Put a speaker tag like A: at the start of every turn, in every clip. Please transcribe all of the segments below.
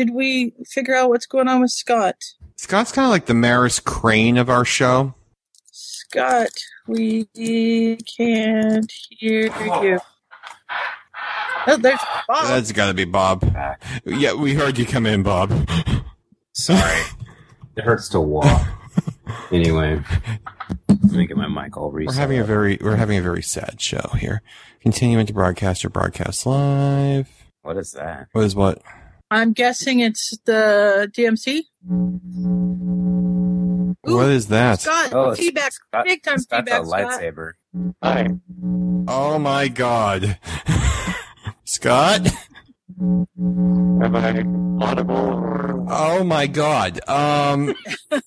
A: did we figure out what's going on with Scott?
B: Scott's kind of like the Maris Crane of our show.
A: Scott, we can't hear you. Oh, there's Bob.
B: That's got to be Bob. Yeah, we heard you come in, Bob.
C: Sorry. it hurts to walk. Anyway, let me get my mic all reset.
B: We're
C: reset.
B: having a very we're having a very sad show here. Continuing to broadcast or broadcast live.
C: What is that?
B: What is what?
A: I'm guessing it's the DNC.
B: what is that?
A: Scott,
C: Oh,
A: feedback,
C: Scott-
A: big time
C: Scott's
A: feedback.
C: a
A: Scott.
C: lightsaber.
D: Hi.
B: Oh my god. Scott?
D: Am I audible or
B: Oh my god. Um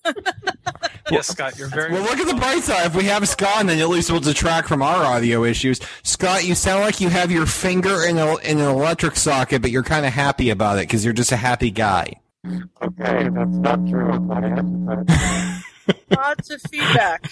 E: Yes, Scott, you're very.
B: Well, look at the bright side. If we have Scott, then at least we'll detract from our audio issues. Scott, you sound like you have your finger in, a, in an electric socket, but you're kind of happy about it because you're just a happy guy.
D: okay? That's not true.
A: Lots of feedback.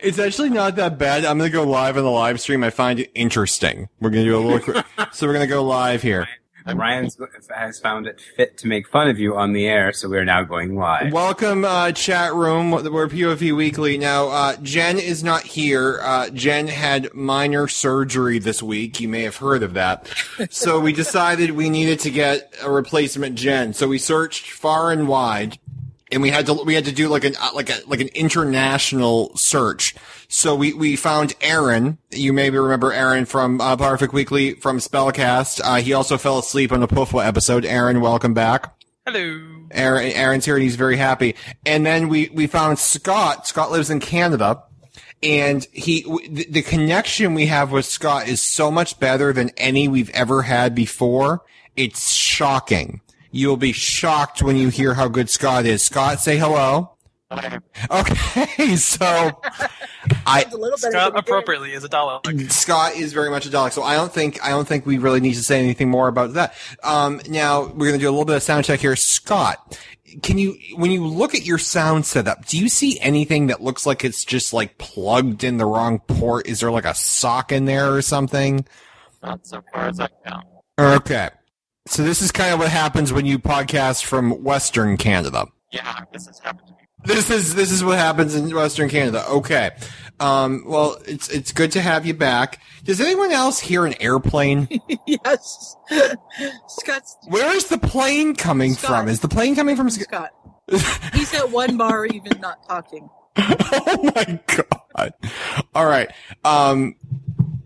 B: It's actually not that bad. I'm going to go live on the live stream. I find it interesting. We're going to do a little so we're going to go live here.
C: Ryan has found it fit to make fun of you on the air, so we're now going live.
B: Welcome, uh, chat room. We're POV Weekly. Now, uh, Jen is not here. Uh, Jen had minor surgery this week. You may have heard of that. so we decided we needed to get a replacement Jen. So we searched far and wide. And we had to we had to do like an uh, like a like an international search. So we we found Aaron. You maybe remember Aaron from uh, Perfect Weekly from Spellcast. Uh, he also fell asleep on the Puffwa episode. Aaron, welcome back.
E: Hello.
B: Aaron, Aaron's here and he's very happy. And then we, we found Scott. Scott lives in Canada. And he, w- the connection we have with Scott is so much better than any we've ever had before. It's shocking. You'll be shocked when you hear how good Scott is. Scott, say hello. Okay, so I
A: It's a little better
E: Scott appropriately is a Dalek.
B: Scott is very much a Dalek, so I don't think I don't think we really need to say anything more about that. Um, now we're going to do a little bit of sound check here. Scott, can you when you look at your sound setup, do you see anything that looks like it's just like plugged in the wrong port? Is there like a sock in there or something?
D: Not so far as I can.
B: Okay, so this is kind of what happens when you podcast from Western Canada.
D: Yeah, this has happened to me.
B: This is this is what happens in Western Canada. Okay. Um, well, it's it's good to have you back. Does anyone else hear an airplane?
A: yes. Scott's
B: Where is the plane coming
A: Scott.
B: from? Is the plane coming from? Sc-
A: Scott. He's at one bar, even not talking.
B: oh my god! All right, um,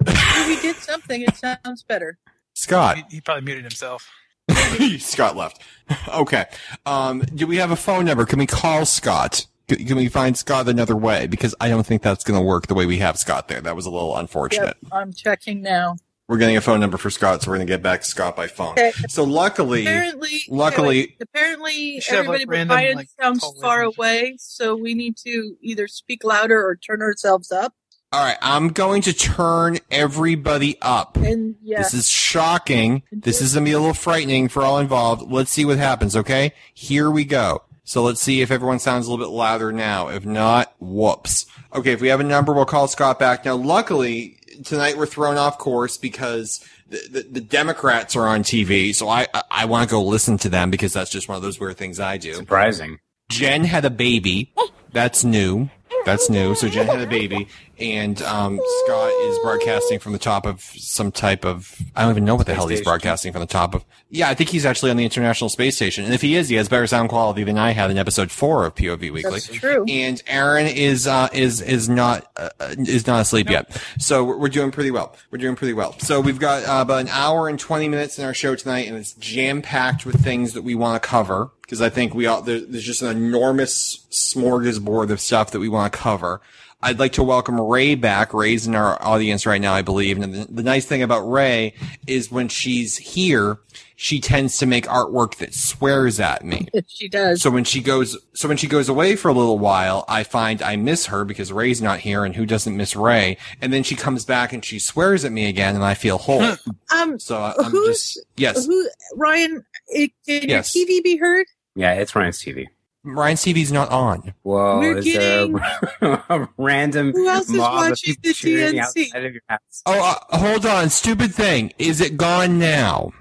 A: If he did something, it sounds better.
B: Scott.
E: He, he probably muted himself.
B: Scott left. Okay. Um, do we have a phone number? Can we call Scott? Can can we find Scott another way? Because I don't think that's going to work the way we have Scott there. That was a little unfortunate.
A: Yep, I'm checking now.
B: We're getting a phone number for Scott, so we're going to get back to Scott by phone.
A: Okay.
B: So luckily,
A: Apparently,
B: luckily-
A: okay, apparently everybody
E: like,
A: but
E: random, like,
A: sounds
E: call
A: far away, so we need to either speak louder or turn ourselves up.
B: All right, I'm going to turn everybody up.
A: And yeah,
B: This is shocking. This is going to be a little frightening for all involved. Let's see what happens, okay? Here we go. So let's see if everyone sounds a little bit louder now. If not, whoops. Okay, if we have a number, we'll call Scott back. Now, luckily, tonight we're thrown off course because the, the, the Democrats are on TV, so I, I, I want to go listen to them because that's just one of those weird things I do.
C: Surprising.
B: Jen had a baby. That's new. That's new. So Jen had a baby, and um, Scott is broadcasting from the top of some type of. I don't even know what the hell he's
C: station.
B: broadcasting from the top of. Yeah, I think he's actually on the International Space Station, and if he is, he has better sound quality than I had in episode four of POV Weekly.
A: that's true.
B: And Aaron is uh, is is not uh, is not asleep yet, so we're, we're doing pretty well. We're doing pretty well. So we've got uh, about an hour and twenty minutes in our show tonight, and it's jam packed with things that we want to cover because I think we all there, there's just an enormous smorgasbord of stuff that we want to cover. I'd like to welcome Ray back. Ray's in our audience right now, I believe. And the, the nice thing about Ray is when she's here, she tends to make artwork that swears at me.
A: she does.
B: So when she goes, so when she goes away for a little while, I find I miss her because Ray's not here, and who doesn't miss Ray? And then she comes back and she swears at me again, and I feel whole.
A: um,
B: so I, I'm
A: Who's-
B: just yes.
A: who, Ryan? It, can
B: Yes.
A: your TV be heard?
C: Yeah, it's Ryan's TV.
B: Ryan's TV's not on.
C: Whoa,
A: We're
C: is
A: getting-
C: there a, a random
A: Who else is
C: mob of
A: watching
C: people
A: the
C: shooting
A: DNC?
C: outside of your house?
B: Oh, uh, hold on, stupid thing. Is it gone now?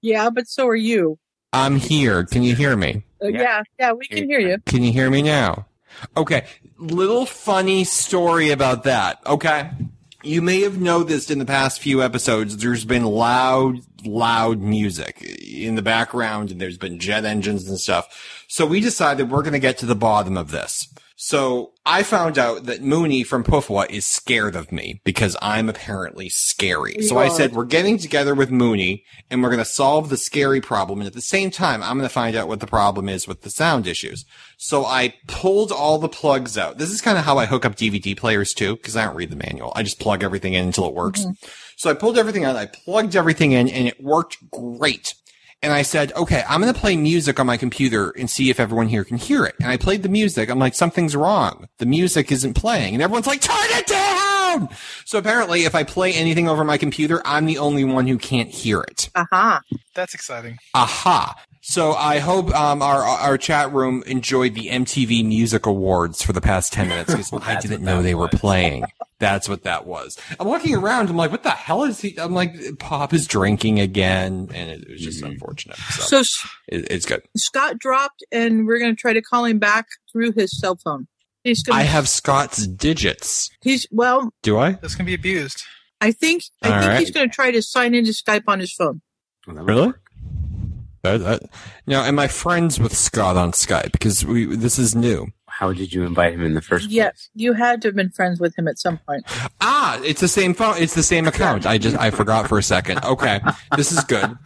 A: Yeah, but so are you.
B: I'm here. Can you hear me?
A: Uh,
C: Yeah.
A: yeah, yeah, we can hear you.
B: Can you hear me now? Okay. Little funny story about that. Okay. You may have noticed in the past few episodes, there's been loud, loud music in the background and there's been jet engines and stuff. So we decided we're going to get to the bottom of this. So I found out that Mooney from Pufwa is scared of me because I'm apparently scary. So I said, we're getting together with Mooney and we're going to solve the scary problem. And at the same time, I'm going to find out what the problem is with the sound issues. So I pulled all the plugs out. This is kind of how I hook up DVD players too, because I don't read the manual. I just plug everything in until it works. Mm-hmm. So I pulled everything out. I plugged everything in and it worked great. And I said, okay, I'm going to play music on my computer and see if everyone here can hear it. And I played the music. I'm like, something's wrong. The music isn't playing. And everyone's like, turn it down. So apparently if I play anything over my computer, I'm the only one who can't hear it.
A: Aha.
E: That's exciting.
B: Aha. So I hope um, our our chat room enjoyed the MTV Music Awards for the past ten minutes because I didn't know
C: that
B: they were playing. That's what that was. I'm walking around. I'm like, what the hell is he? I'm like, Pop is drinking again, and it was just
C: Mhm.
B: unfortunate. So,
A: So
B: it, it's good.
A: Scott dropped, and we're going to try to call him back through his cell phone. He's going.
B: I have Scott's digits.
A: He's well.
B: Do I?
E: This can be abused.
A: I think. I
B: All
A: think
B: right.
A: he's going to try to sign into Skype on his phone.
C: Well, that would
B: Really?
C: Work.
B: That, that, now, am I friends with Scott on Skype? Because we this is new.
C: How did you invite him in the first
A: Yeah,
C: place?
A: you had to have been friends with him at some point.
B: Ah, it's the same phone. It's the same account. I just I forgot for a second. Okay, this is good.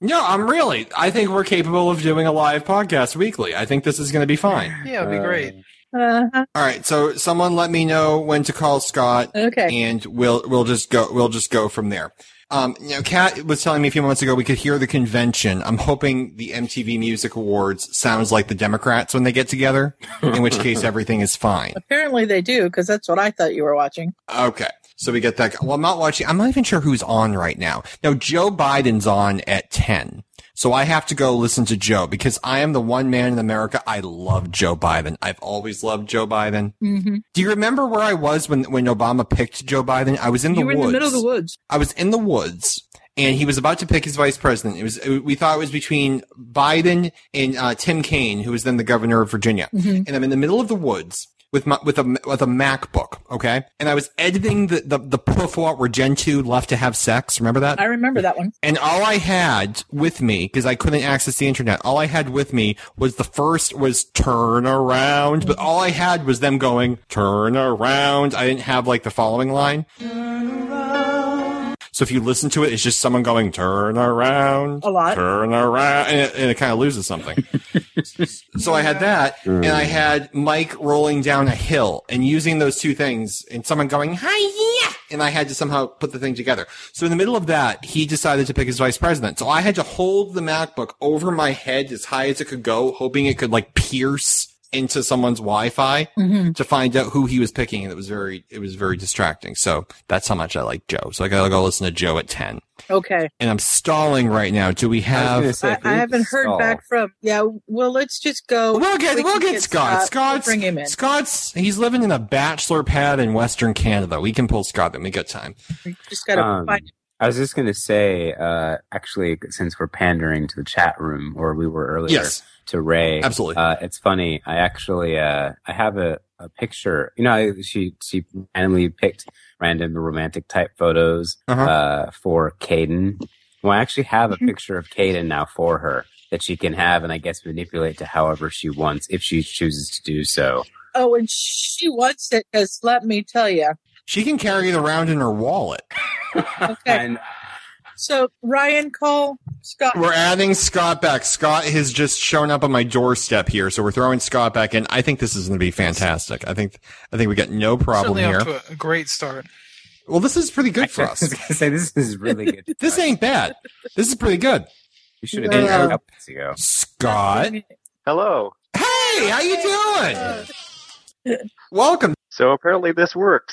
B: No, I'm really. I think we're capable of doing a live podcast weekly. I think this is going to be fine.
E: Yeah, it'd be great.
A: Uh-huh.
B: All right, so someone let me know when to call Scott,
A: Okay.
B: and we'll we'll just go we'll just go from there. Um, you know, Kat was telling me a few moments ago we could hear the convention. I'm hoping the MTV Music Awards sounds like the Democrats when they get together. In which case, everything is fine.
A: Apparently they do, because that's what I thought you were watching.
B: Okay. So we get that. Well, I'm not watching. I'm not even sure who's on right now. Now, Joe Biden's on at 10. So I have to go listen to Joe because I am the one man in America. I love Joe Biden. I've always loved Joe Biden.
A: Mm-hmm.
B: Do you remember where I was when, when Obama picked Joe Biden? I was in the
A: You were in
B: woods.
A: the middle of the woods.
B: I was in the woods and he was about to pick his vice president. It was, we thought it was between Biden and uh, Tim Kaine, who was then the governor of Virginia.
A: Mhm.
B: And I'm in the middle of the woods with my, with a, with a MacBook. Okay. And I was editing the, the, the puff what where Gen 2 left to have sex. Remember that?
A: I remember that one.
B: And all I had with me, because I couldn't access the internet, all I had with me was the first was turn around, but all I had was them going, turn around. I didn't have like the following line. So if you listen to it, it's just someone going, turn around,
A: A lot.
B: turn around, and it, and it kind of loses something. so I had that, and I had Mike rolling down a hill and using those two things, and someone going, hi, yeah, and I had to somehow put the thing together. So in the middle of that, he decided to pick his vice president. So I had to hold the MacBook over my head as high as it could go, hoping it could like pierce into someone's Wi-Fi
A: Mm-hmm.
B: to find out who he was picking, and it was very, it was very distracting. So that's how much I like Joe. So I gotta go listen to Joe at ten,
A: Okay.
B: and I'm stalling right now. Do we have?
C: gonna say,
A: I, I haven't heard
C: stall-
A: back from. Yeah. Well, let's just go.
B: We'll get
A: We
B: we'll
A: can
B: get Scott. Scott's
A: We'll bring him in.
B: Scott's he's living in a bachelor pad in Western Canada. We can pull Scott in. We got time.
A: We just gotta
C: Um,
A: find.
C: I was just gonna say, uh, actually, since we're pandering to the chat room, or we were earlier
B: Yes,
C: to Ray,
B: absolutely.
C: Uh, it's funny. I actually, uh, I have a, a picture. You know, I, she she randomly picked random romantic type photos
B: Uh-huh.
C: uh, for Caden. Well, I actually have a
A: Mhm.
C: picture of Caden now for her that she can have, and I guess manipulate to however she wants if she chooses to do so.
A: Oh, and she wants it because let me tell you.
B: She can carry it around in her wallet.
A: Okay.
C: And
A: So Ryan, call Scott.
B: We're adding Scott back. Scott has just shown up on my doorstep here, so we're throwing Scott back in. I think this is going to be fantastic. I think I think we got no problem
E: Certainly
B: here.
E: off to a, a great start.
B: Well, this is pretty good for us.
C: I was
B: us.
C: gonna say this is really good.
B: This ain't bad. This is pretty good.
C: You should have done that a couple ago.
B: Scott,
D: Hello.
B: hey, how you doing? Welcome.
D: So apparently this works.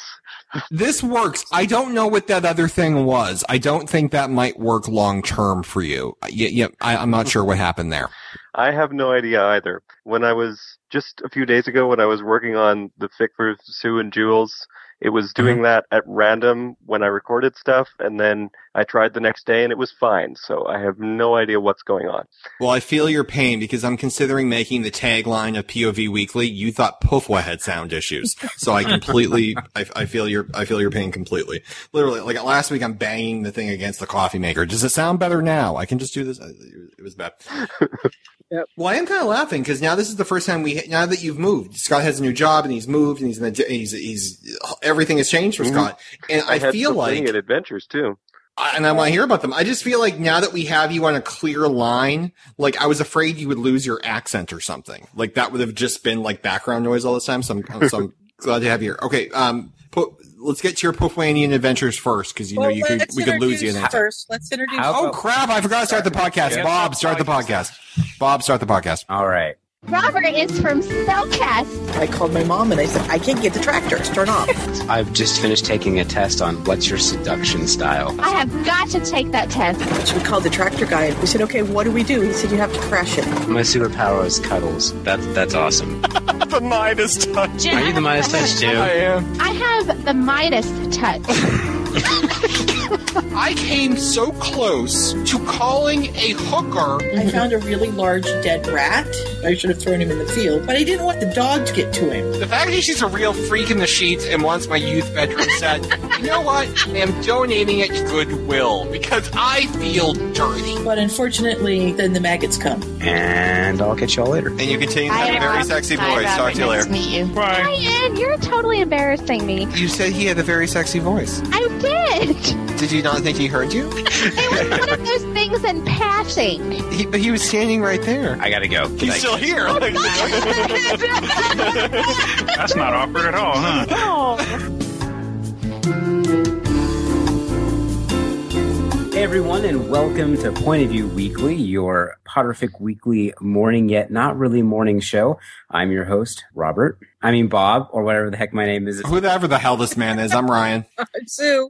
B: This works. I don't know what that other thing was. I don't think that might work long term for you. Yeah, yeah I, I'm not sure what happened there.
D: I have no idea either. When I was just a few days ago when I was working on the fic for Sue and Jules
F: It was doing mm-hmm. that at random when I recorded stuff, and then I tried the next day and it was fine. So I have no idea what's going on.
B: Well, I feel your pain because I'm considering making the tagline of POV Weekly. You thought Pufwa had sound issues, so I completely, I, I feel your, I feel your pain completely. Literally, like last week, I'm banging the thing against the coffee maker. Does it sound better now? I can just do this. It was bad.
A: Yep.
B: Well, I am kind of laughing because now this is the first time we, now that you've moved, Scott has a new job and he's moved and he's in the, he's, he's, everything has changed for
F: Mhm.
B: Scott. And I,
F: had
B: feel
F: some
B: like,
F: Winged adventures too.
B: I- and I want to hear about them. I just feel like now that we have you on a clear line, like I was afraid you would lose your accent or something. Like that would have just been like background noise all this time. So I'm, so I'm glad to have you here. Okay, um, put, let's get to your Puffwanian adventures first because you know you could we could lose you in that.
A: first. Let's introduce.
C: How-
B: Oh crap! I forgot to start the podcast. Bob, start the podcast. Bob, start the podcast.
C: All right.
G: Robert is from Spellcast.
H: I called my mom and I said, I can't get the tractor. Turn off.
I: I've just finished taking a test on what's your seduction style.
G: I have got to take that test.
H: So we called the tractor guy and we said, okay, what do we do? He said, you have to crash it.
I: My superpower is cuddles. That's that's awesome.
E: the Midas touch.
I: Are you the Midas touch too?
E: I am.
G: I have the Midas touch.
J: I came so close to calling a hooker.
H: I found a really large dead rat. I should have thrown him in the field, but I didn't want the dog to get to him.
J: The fact that she's a real freak in the sheets and wants my youth bedroom set, you know what? I am donating it to Goodwill because I feel dirty.
H: But unfortunately, then the maggots come.
I: And I'll catch y'all later.
B: And you continue to have a very sexy
G: Hi,
B: voice. Talk to you
G: nice
B: later.
G: to meet you.
E: Bye.
G: Hi, Ed. You're totally embarrassing me.
B: You said he had a very sexy voice.
G: I did.
B: Did you not think he heard you?
G: It was one of those things in passing.
B: He, but he was standing right there.
I: I gotta go.
B: He's still here.
G: Oh,
E: That's not awkward at all, huh?
G: Oh.
C: Hey everyone, and welcome to Point of View Weekly, your Potterfic Weekly morning yet not really morning show. I'm your host, Robert. I mean Bob, or whatever the heck my name is.
B: Whoever the hell this man is, I'm Ryan.
A: I'm Sue.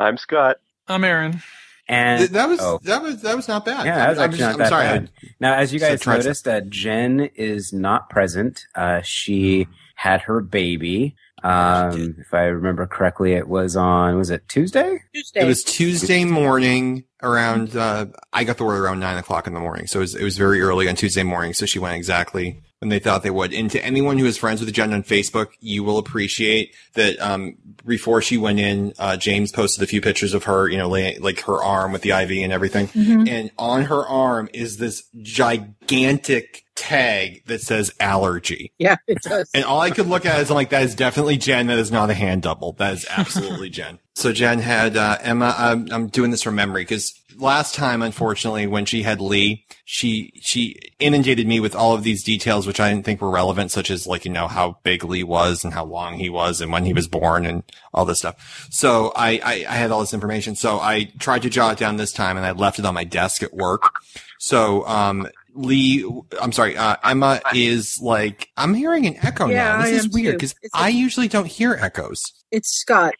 F: I'm Scott.
E: I'm Aaron.
C: And
B: Th- that was
C: oh.
B: that was that was not bad.
C: Yeah, that was
B: I'm,
C: actually
B: just-
C: not
B: I'm sorry.
C: bad. Now, as you guys
B: try to-
C: noticed, uh, Jen is not present. Uh, she had her baby. Um, if I remember correctly, it was on was it Tuesday?
A: Tuesday.
B: It was Tuesday morning around. Uh, I got the word around nine o'clock in the morning, so it was, it was very early on Tuesday morning. So she went exactly when they thought they would. And to anyone who is friends with Jen on Facebook, you will appreciate that. Um, before she went in, uh, James posted a few pictures of her, you know, lay, like her arm with the IV and everything.
A: Mhm.
B: And on her arm is this gigantic tag that says allergy.
A: Yeah, it does.
B: And all I could look at is I'm like, that is definitely Jen. That is not a hand double. That is absolutely Jen. So Jen had uh, Emma. I'm, I'm doing this from memory because last time, unfortunately, when she had Lee, she she inundated me with all of these details which I didn't think were relevant, such as like you know how big Lee was and how long he was and when he was born and all this stuff. So I I, I had all this information. So I tried to jot it down this time and I left it on my desk at work. So um. Lee, I'm sorry, uh, Emma is like, I'm hearing an echo
A: Yeah,
B: now. This is weird because
A: a-
B: I usually don't hear echoes.
A: It's Scott.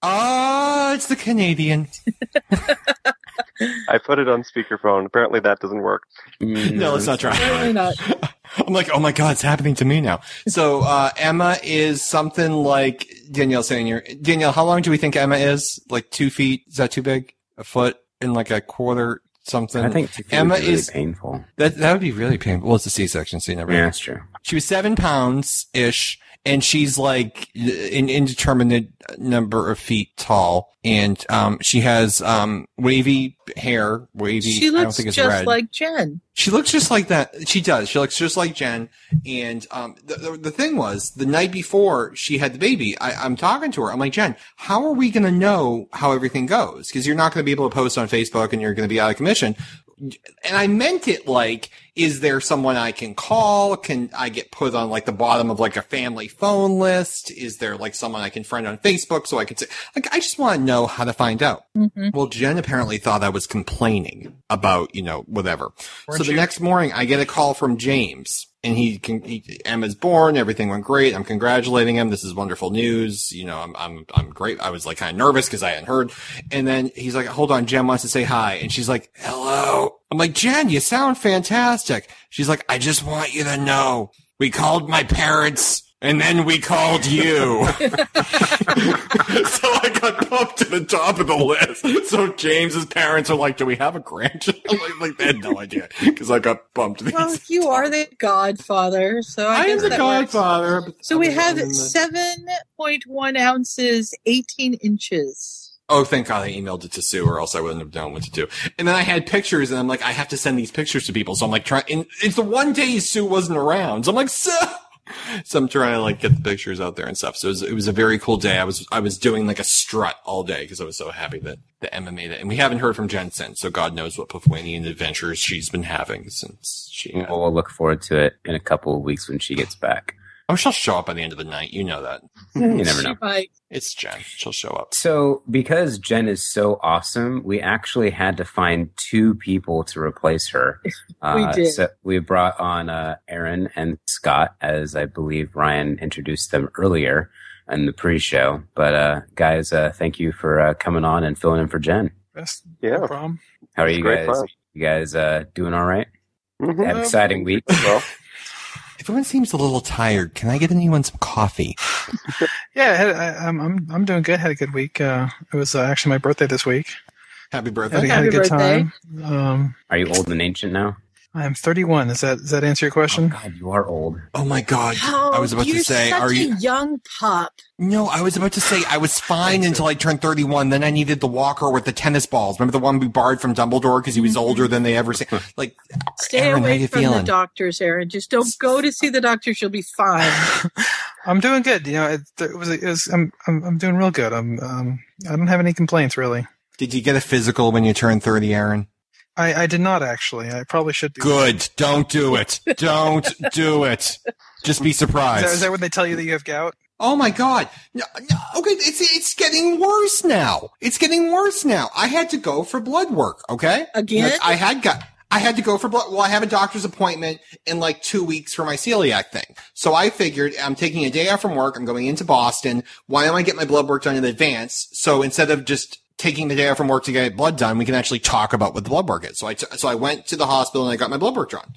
B: Oh, it's the Canadian.
F: I put it on speakerphone. Apparently that doesn't work.
B: No, let's not try.
A: Really not.
B: I'm like, oh my god, it's happening to me now. So uh, Emma is something like Danielle saying here. Danielle, how long do we think Emma is? Like two feet? Is that too big? A foot and like a quarter something?
C: I think two feet
B: Emma
C: would really
B: is
C: painful.
B: that that would be really painful. Well, it's a C-section, so you never.
C: Yeah,
B: know.
C: that's true.
B: She was seven pounds ish, and she's like an indeterminate number of feet tall, and um, she has um wavy hair, wavy.
A: She
B: I don't
A: looks
B: think it's
A: just
B: red.
A: like Jen.
B: She looks just like that. She does. She looks just like Jen. And um, the, the, the thing was, the night before she had the baby, I, I'm talking to her. I'm like, Jen, how are we going to know how everything goes? Because you're not going to be able to post on Facebook and you're going to be out of commission. And I meant it like, is there someone I can call? Can I get put on like the bottom of like a family phone list? Is there like someone I can friend on Facebook so I can say, like, I just want to know how to find out.
A: Mm-hmm.
B: Well, Jen apparently thought I was complaining about, you know, whatever.
E: Weren't
B: so the
E: you?
B: next morning, I get a call from James, and he can. He, Emma's born. Everything went great. I'm congratulating him. This is wonderful news. You know, I'm I'm I'm great. I was like kind of nervous because I hadn't heard. And then he's like, "Hold on, Jen wants to say hi," and she's like, "Hello." I'm like, "Jen, you sound fantastic." She's like, "I just want you to know, we called my parents." And then we called you. so I got bumped to the top of the list. So James's parents are like, "Do we have a grandchild?" like, like they had no idea because I got bumped. These.
A: Well, you are the godfather, so I,
B: I am the
A: that
B: godfather. but
A: So we have
B: the-
A: seven point one ounces, eighteen inches.
B: Oh, thank God I emailed it to Sue, or else I wouldn't have known what to do. And then I had pictures, and I'm like, I have to send these pictures to people. So I'm like, trying. It's the one day Sue wasn't around. So I'm like, Sue. So I'm trying to like get the pictures out there and stuff. So it was, it was a very cool day. I was I was doing like a strut all day because I was so happy that the Emma made it. And we haven't heard from Jen since. So God knows what Puffwanian adventures she's been having since she.
C: Well, we'll look forward to it in a couple of weeks when she gets back.
B: Oh, she'll show up by the end of the night. You know that.
C: You never know.
A: Right.
B: It's Jen. She'll show up.
C: So, because Jen is so awesome, we actually had to find two people to replace her.
A: We
C: Uh,
A: did.
C: So we brought on uh, Aaron and Scott, as I believe Ryan introduced them earlier in the pre-show. But uh, guys, uh, thank you for uh, coming on and filling in for Jen.
E: That's
F: Yeah.
E: no problem.
C: How are
F: It's
C: you guys?
F: fun.
C: You guys uh, doing all right?
F: Mhm.
C: Had an exciting week.
F: Well,
B: Everyone seems a little tired. Can I get anyone some coffee?
E: Yeah, I, I, I'm I'm I'm doing good. Had a good week. Uh, it was uh, actually my birthday this week.
B: Happy
E: Had, a-
B: birthday.
E: had a good
A: birthday.
E: time. Um,
C: Are you old and ancient now?
E: I'm 31. Does that does that answer your question?
C: God, you are old.
B: Oh my God. I was about
A: you're
B: to say,
A: such
B: are
A: a
B: you?
A: young pup?
B: No, I was about to say I was fine until I turned 31. Then I needed the walker with the tennis balls. Remember the one we borrowed from Dumbledore because he was older than they ever seen? Like,
A: Stay
B: Aaron, how
A: away
B: you
A: from the doctors, Aaron. Just don't go to see the doctors. You'll be fine.
E: I'm doing good. You know, it, it was it was I'm, I'm I'm doing real good. I'm um I don't have any complaints really.
B: did you get a physical when you turned 30, Aaron?
E: I I did not actually. I probably should do.
B: Good. Don't do it. Don't do it. Just be surprised.
E: is that when they tell you that you have gout?
B: Oh my god. No, no, okay, it's it's getting worse now. It's getting worse now. I had to go for blood work, okay?
A: Again?
B: Like, I had got I had to go for blood well, I have a doctor's appointment in like 2 weeks for my celiac thing. So I figured I'm taking a day off from work, I'm going into Boston. Why don't I get my blood work done in advance? So instead of just taking the day off from work to get blood done, we can actually talk about what the blood work is. So I t- so I went to the hospital and I got my blood work drawn.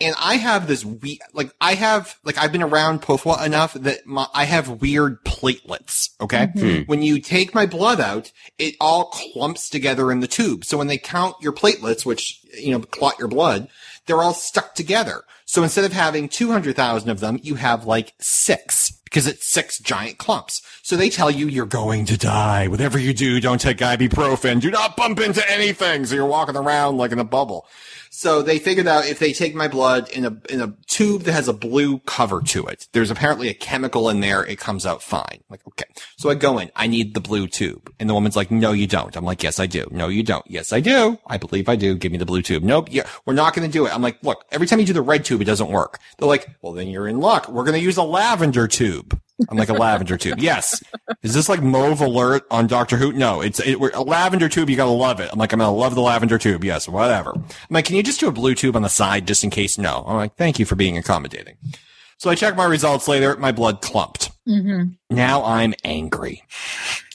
B: And I have this we like I have like I've been around POFWA enough that my, I have weird platelets. Okay,
C: Mhm.
B: when you take my blood out, it all clumps together in the tube. So when they count your platelets, which you know clot your blood, they're all stuck together. So instead of having two hundred thousand of them, you have like six because it's six giant clumps. So they tell you you're going to die. Whatever you do, don't take ibuprofen. Do not bump into anything. So you're walking around like in a bubble. So they figured out if they take my blood in a in a tube that has a blue cover to it, there's apparently a chemical in there. It comes out fine. Like okay, so I go in. I need the blue tube, and the woman's like, "No, you don't." I'm like, "Yes, I do." "No, you don't." "Yes, I do." "I believe I do." Give me the blue tube. Nope. Yeah, we're not going to do it. I'm like, "Look, every time you do the red tube, it doesn't work." They're like, "Well, then you're in luck. We're going to use a lavender tube." I'm like a lavender tube. Yes. Is this like Mauve Alert on Doctor Who? No, it's it, we're, a lavender tube. You gotta love it. I'm like, I'm gonna love the lavender tube. Yes, whatever. I'm like, can you just do a blue tube on the side just in case? No. I'm like, thank you for being accommodating. So I check my results later. My blood clumped.
A: Mm-hmm.
B: Now I'm angry.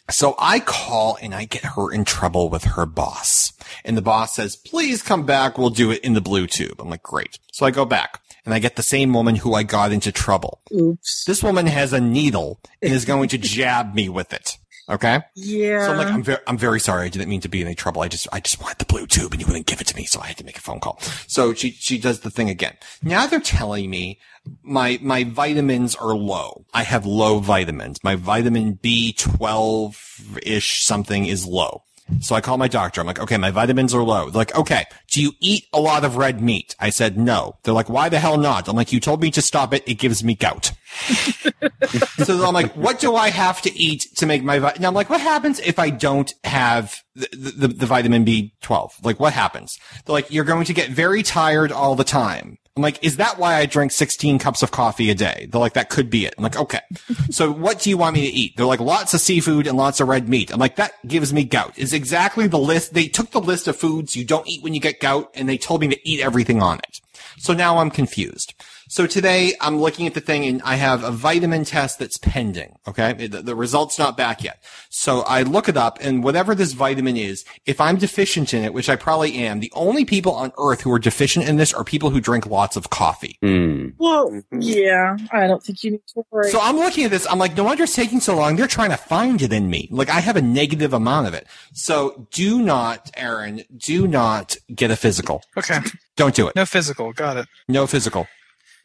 B: So I call and I get her in trouble with her boss. And the boss says, please come back. We'll do it in the blue tube. I'm like, great. So I go back and I get the same woman who I got into trouble.
A: Oops.
B: This woman has a needle and is going to jab me with it. Okay.
A: Yeah.
B: So I'm like, I'm very, I'm very sorry. I didn't mean to be in any trouble. I just, I just wanted the blue tube and you wouldn't give it to me. So I had to make a phone call. So she, she does the thing again. Now they're telling me my, my vitamins are low. I have low vitamins. My vitamin B12-ish something is low. So I call my doctor. I'm like, okay, my vitamins are low. They're like, okay, do you eat a lot of red meat? I said, no. They're like, why the hell not? I'm like, you told me to stop it. It gives me gout. so I'm like, what do I have to eat to make my, vi-? now I'm like, what happens if I don't have the, the, the vitamin B12? Like, what happens? They're like, you're going to get very tired all the time. I'm like, is that why I drink 16 cups of coffee a day? They're like, that could be it. I'm like, okay. So what do you want me to eat? They're like, lots of seafood and lots of red meat. I'm like, that gives me gout. Is exactly the list. They took the list of foods you don't eat when you get gout and they told me to eat everything on it. So now I'm confused. So today I'm looking at the thing and I have a vitamin test that's pending. Okay. The, the result's not back yet. So I look it up and whatever this vitamin is, if I'm deficient in it, which I probably am, the only people on earth who are deficient in this are people who drink lots of coffee.
C: Hmm.
H: Well, yeah, I don't think you need to worry.
B: So I'm looking at this. I'm like, no wonder it's taking so long. They're trying to find it in me. Like I have a negative amount of it. So do not, Aaron, do not get a physical.
E: Okay.
B: Don't do it.
E: No physical. Got it.
B: No physical.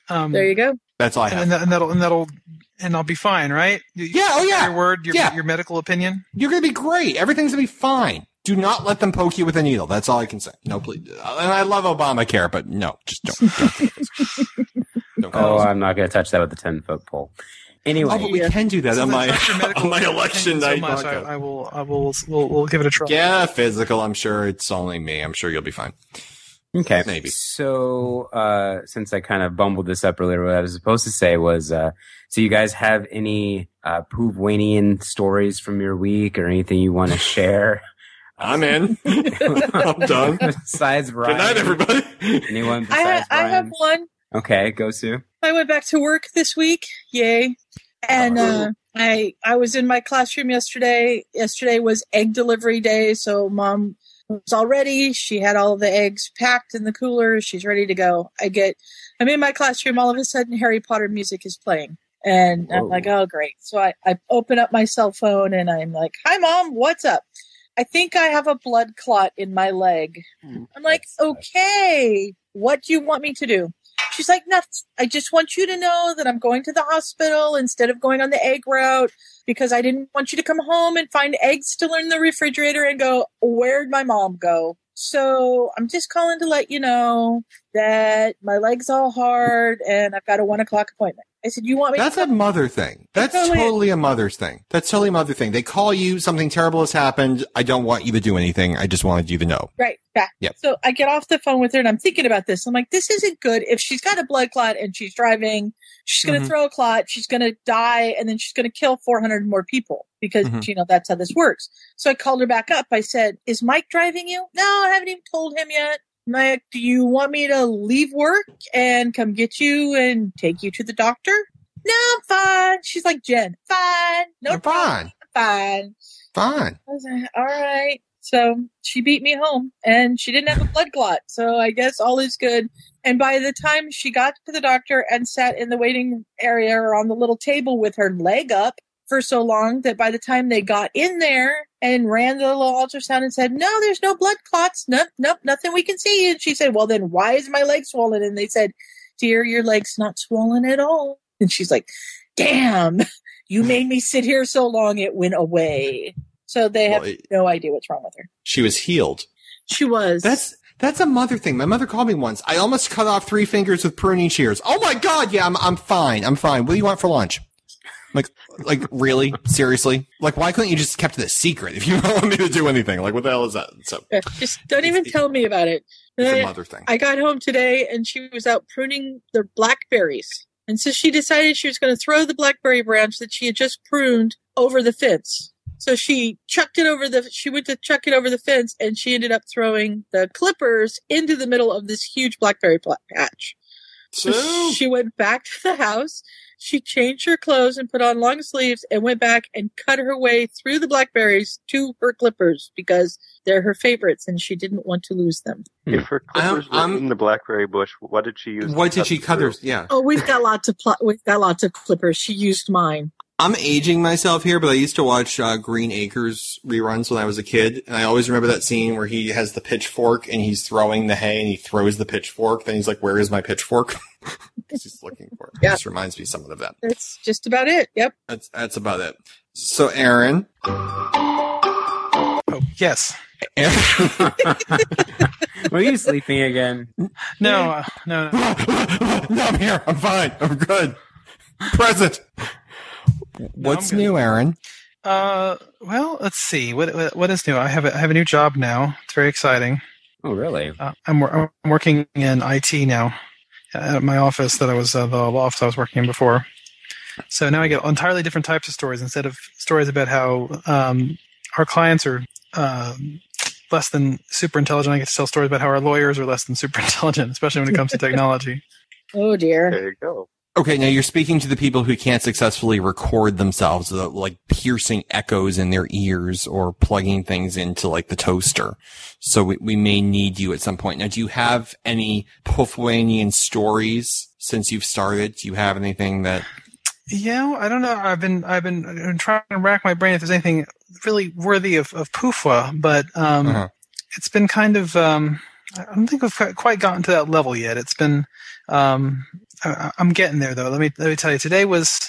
E: Um,
H: there you go.
B: That's all I have.
E: And, that, and that'll and that'll and I'll be fine, right? You-
B: Yeah, oh, yeah.
E: Your word, your
B: Yeah.
E: your medical opinion.
B: You're going to be great. Everything's going to be fine. Do not let them poke you with a needle. That's all I can say. No, please. And I love Obamacare, but no, just don't. don't, don't
C: Oh, I'm not going to touch that with a 10 foot pole. Anyway.
B: Oh, but we can do that
E: So
B: on my,
E: touch your medical
B: on my
E: opinion
B: election
E: so
B: night
E: much, I. I will. I will. We'll, we'll give it a try.
B: Yeah, physical. I'm sure it's only me. I'm sure you'll be fine.
C: Okay.
B: Maybe.
C: So, uh, since I kind of bumbled this up earlier, what I was supposed to say was, uh, so you guys have any, uh, Puffwanian stories from your week or anything you want to share?
B: I'm in. I'm done.
C: besides Brian.
B: Good night, everybody.
C: Anyone
H: I,
C: besides
H: I have one.
C: Okay, go Sue.
H: I went back to work this week. Yay. And uh, I I was in my classroom yesterday. Yesterday was egg delivery day, so mom was all ready. She had all the eggs packed in the cooler. She's ready to go. I get I'm in my classroom, all of a sudden Harry Potter music is playing. And I'm like, oh great. So I, I open up my cell phone and I'm like, Hi mom, what's up? I think I have a blood clot in my leg. Hmm. I'm like, okay, what do you want me to do? She's like, nuts. I just want you to know that I'm going to the hospital instead of going on the egg route because I didn't want you to come home and find eggs still in the refrigerator and go, where'd my mom go? So I'm just calling to let you know that my leg's all hard and I've got a one o'clock appointment. I said, you want me
B: That's a mother thing. That's
H: totally-
B: totally a mother's thing. That's totally a mother thing. They call you, something terrible has happened. I don't want you to do anything. I just wanted you to know.
H: Right, back.
B: Yep.
H: So I get off the phone with her and I'm thinking about this. I'm like, this isn't good. If she's got a blood clot and she's driving, she's going to
B: Mhm.
H: throw a clot, she's going to die, and then she's going to kill 400 more people because,
B: Mhm.
H: you know, that's how this works. So I called her back up. I said, is Mike driving you? No, I haven't even told him yet. Mike, do you want me to leave work and come get you and take you to the doctor? No, I'm fine. She's like, Jen, fine. No
B: You're
H: problem.
B: fine.
H: Fine.
B: Fine.
H: I was like, all right. So she beat me home and she didn't have a blood clot. So I guess all is good. And by the time she got to the doctor and sat in the waiting area or on the little table with her leg up for so long that by the time they got in there and ran the little ultrasound and said, no, there's no blood clots. Nope, nope, nothing we can see. And she said, well, then why is my leg swollen? And they said, dear, your leg's not swollen at all. And she's like, damn, you made me sit here so long. It went away. So they have
B: Well, it-
H: no idea what's wrong with her.
B: She was healed.
H: She was.
B: That's that's a mother thing. My mother called me once. I almost cut off three fingers with pruning shears. Oh my god, yeah, I'm I'm fine. I'm fine. What do you want for lunch? Like like really? Seriously? Like why couldn't you just kept this secret if you don't want me to do anything? Like what the hell is that? So
H: Yeah, just don't even tell me about it.
B: it's a
H: I-
B: mother thing.
H: I got home today and she was out pruning the blackberries. And so she decided she was going to throw the blackberry branch that she had just pruned over the fence. So she chucked it over the, she went to chuck it over the fence and she ended up throwing the clippers into the middle of this huge blackberry patch. So
B: So
H: she went back to the house. She changed her clothes and put on long sleeves and went back and cut her way through the blackberries to her clippers because they're her favorites and she didn't want to lose them. Hmm.
F: If her clippers were
B: I'm-
F: in the blackberry bush, what did she use? to
B: what did she cut her?
F: through?
B: Yeah.
H: Oh, we've got lots of pl- we've got lots of clippers. She used mine.
B: I'm aging myself here, but I used to watch uh, Green Acres reruns when I was a kid, and I always remember that scene where he has the pitchfork and he's throwing the hay and he throws the pitchfork. Then he's like, "Where is my pitchfork?" Because he's looking for it.
H: Yeah.
B: This reminds me somewhat of that.
H: That's just about it. Yep.
B: That's that's about it. So, Aaron,
E: Oh yes.
B: Aaron
C: Were you sleeping again?
E: No. Uh, no. No.
B: no, I'm here. I'm fine. I'm good. Present. What's
E: good.
B: new, Aaron?
E: Uh. Well, let's see. What what, what is new? I have a, I have a new job now. It's very exciting.
C: Oh, really?
E: Uh, I'm I'm working in IT now at my office that I was uh, the law office I was working in before. So now I get entirely different types of stories instead of stories about how um, our clients are um, less than super intelligent. I get to tell stories about how our lawyers are less than super intelligent, especially when it comes to technology.
H: Oh dear.
F: There you go.
B: Okay, now you're speaking to the people who can't successfully record themselves, uh, like piercing echoes in their ears or plugging things into like the toaster. So we, we may need you at some point. Now, do you have any Puffwanian stories since you've started? Do you have anything that
E: Yeah, I don't know. I've been I've been, I've been trying to rack my brain if there's anything really worthy of of Pufwa, but um,
B: Uh-huh.
E: it's been kind of um, I don't think we've quite- quite gotten to that level yet. It's been um, I, I'm getting there though. Let me let me tell you. Today was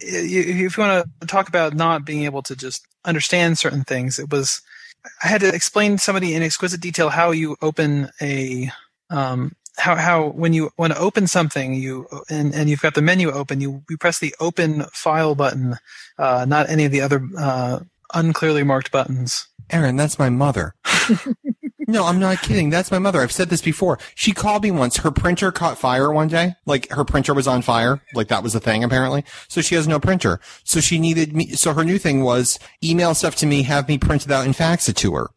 E: if you want to talk about not being able to just understand certain things, it was I had to explain to somebody in exquisite detail how you open a um, how how when you want to open something you and and you've got the menu open you you press the open file button uh, not any of the other uh, unclearly marked buttons
B: Aaron, that's my mother. no, I'm not kidding. That's my mother. I've said this before. She called me once. Her printer caught fire one day. Like her printer was on fire. Like that was a thing apparently. So she has no printer. So she needed me. So her new thing was email stuff to me, have me printed out and fax it to her.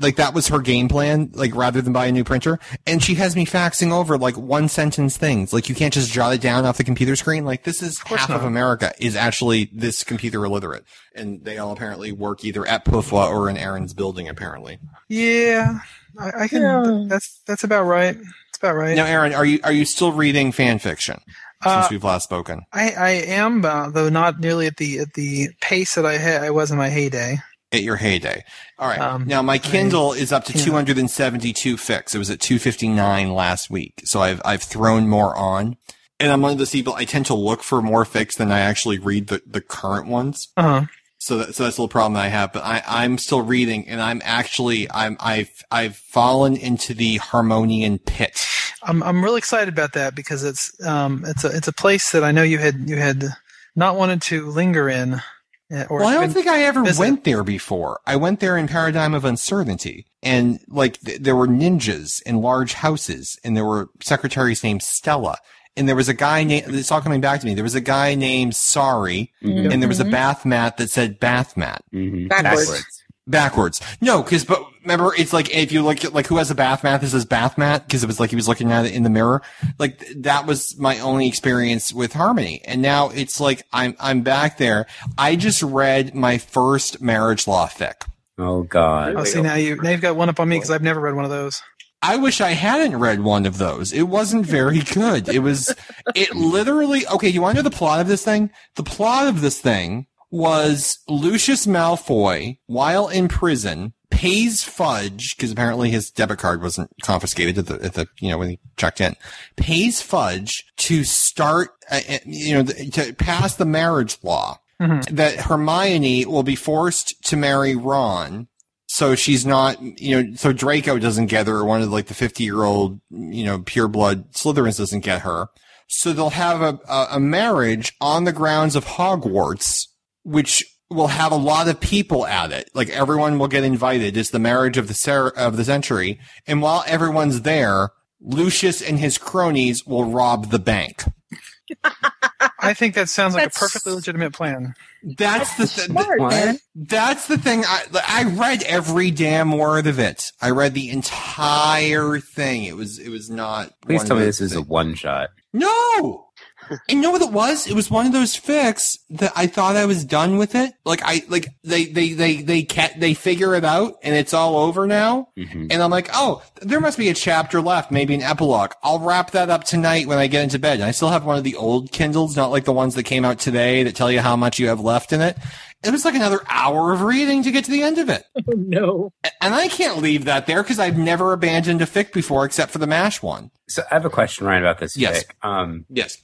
B: Like that was her game plan. Like rather than buy a new printer. And she has me faxing over like one sentence things. Like you can't just jot it down off the computer screen. Like this is half of. America is actually this computer illiterate. And they all apparently work either at Pufwa or in Aaron's building apparently.
E: yeah I, I can
H: Yeah.
E: that's that's about right it's about right
B: Now, Aaron, are you are you still reading fan fiction
E: Uh,
B: since we've last spoken?
E: I, I am uh, though not nearly at the at the pace that I had I was in my heyday
B: At your heyday. All right.
E: Um,
B: now, my Kindle is up to
E: yeah.
B: 272 fix. It was at 259 last week, so I've I've thrown more on. And I'm one of those people. I tend to look for more fix than I actually read the, the current ones.
E: uh-huh
B: So, that, so that's a little problem that I have. But I, I'm still reading, and I'm actually I'm I've I've fallen into the Harmonian pit.
E: I'm I'm really excited about that because it's um it's a it's a place that I know you had you had not wanted to linger in
B: well, I don't think I ever
E: visit.
B: went there before. I went there in Paradigm of Uncertainty, and like th- there were ninjas in large houses, and there were secretaries named Stella, and there was a guy named. It's all coming back to me. There was a guy named Sorry,
C: Mhm.
B: and there was a
H: Mhm.
B: bath mat that said bath mat
C: Mhm.
H: Backwards.
B: backwards. No, because but remember, it's like if you look at like who has a bath mat, this is bath mat because it was like he was looking at it in the mirror. Like th- that was my only experience with Harmony, and now it's like I'm I'm back there. I just read my first marriage law fic.
C: Oh God.
E: oh see now you now you've got one up on me because I've never read one of those
B: I wish I hadn't read one of those. It wasn't very good. It was, it literally, okay, you want to know the plot of this thing? The plot of this thing was Lucius Malfoy, while in prison, pays Fudge, because apparently his debit card wasn't confiscated at the, at the, you know, when he checked in, pays Fudge to start, uh, uh, you know, to pass the marriage law
E: Mhm.
B: that Hermione will be forced to marry Ron so she's not, you know, so Draco doesn't get her, or one of like the 50 year old, you know, pure blood Slytherins doesn't get her. So they'll have a, a marriage on the grounds of Hogwarts, which will have a lot of people at it. Like everyone will get invited. It's the marriage of the cer- of the century. And while everyone's there, Lucius and his cronies will rob the bank.
E: I think that sounds like a perfectly legitimate plan
B: That's the th-
H: Smart,
C: What?
H: man.
B: That's the thing. I I read every damn word of it. I read the entire thing. It was it was not.
C: Please tell me
B: those
C: this is a one shot.
B: no. And you know what it was? It was one of those fics that I thought I was done with it. Like I like they they they they ca- they figure it out and it's all over now.
C: Mhm.
B: And I'm like, oh, there must be a chapter left, maybe an epilogue. I'll wrap that up tonight when I get into bed. And I still have one of the old Kindles, not like the ones that came out today that tell you how much you have left in it. It was like another hour of reading to get to the end of it.
H: Oh no.
B: And I can't leave that there because I've never abandoned a fic before except for the MASH one.
C: So I have a question, Ryan, about this.
B: Yes.
C: fic. Um,
B: Yes.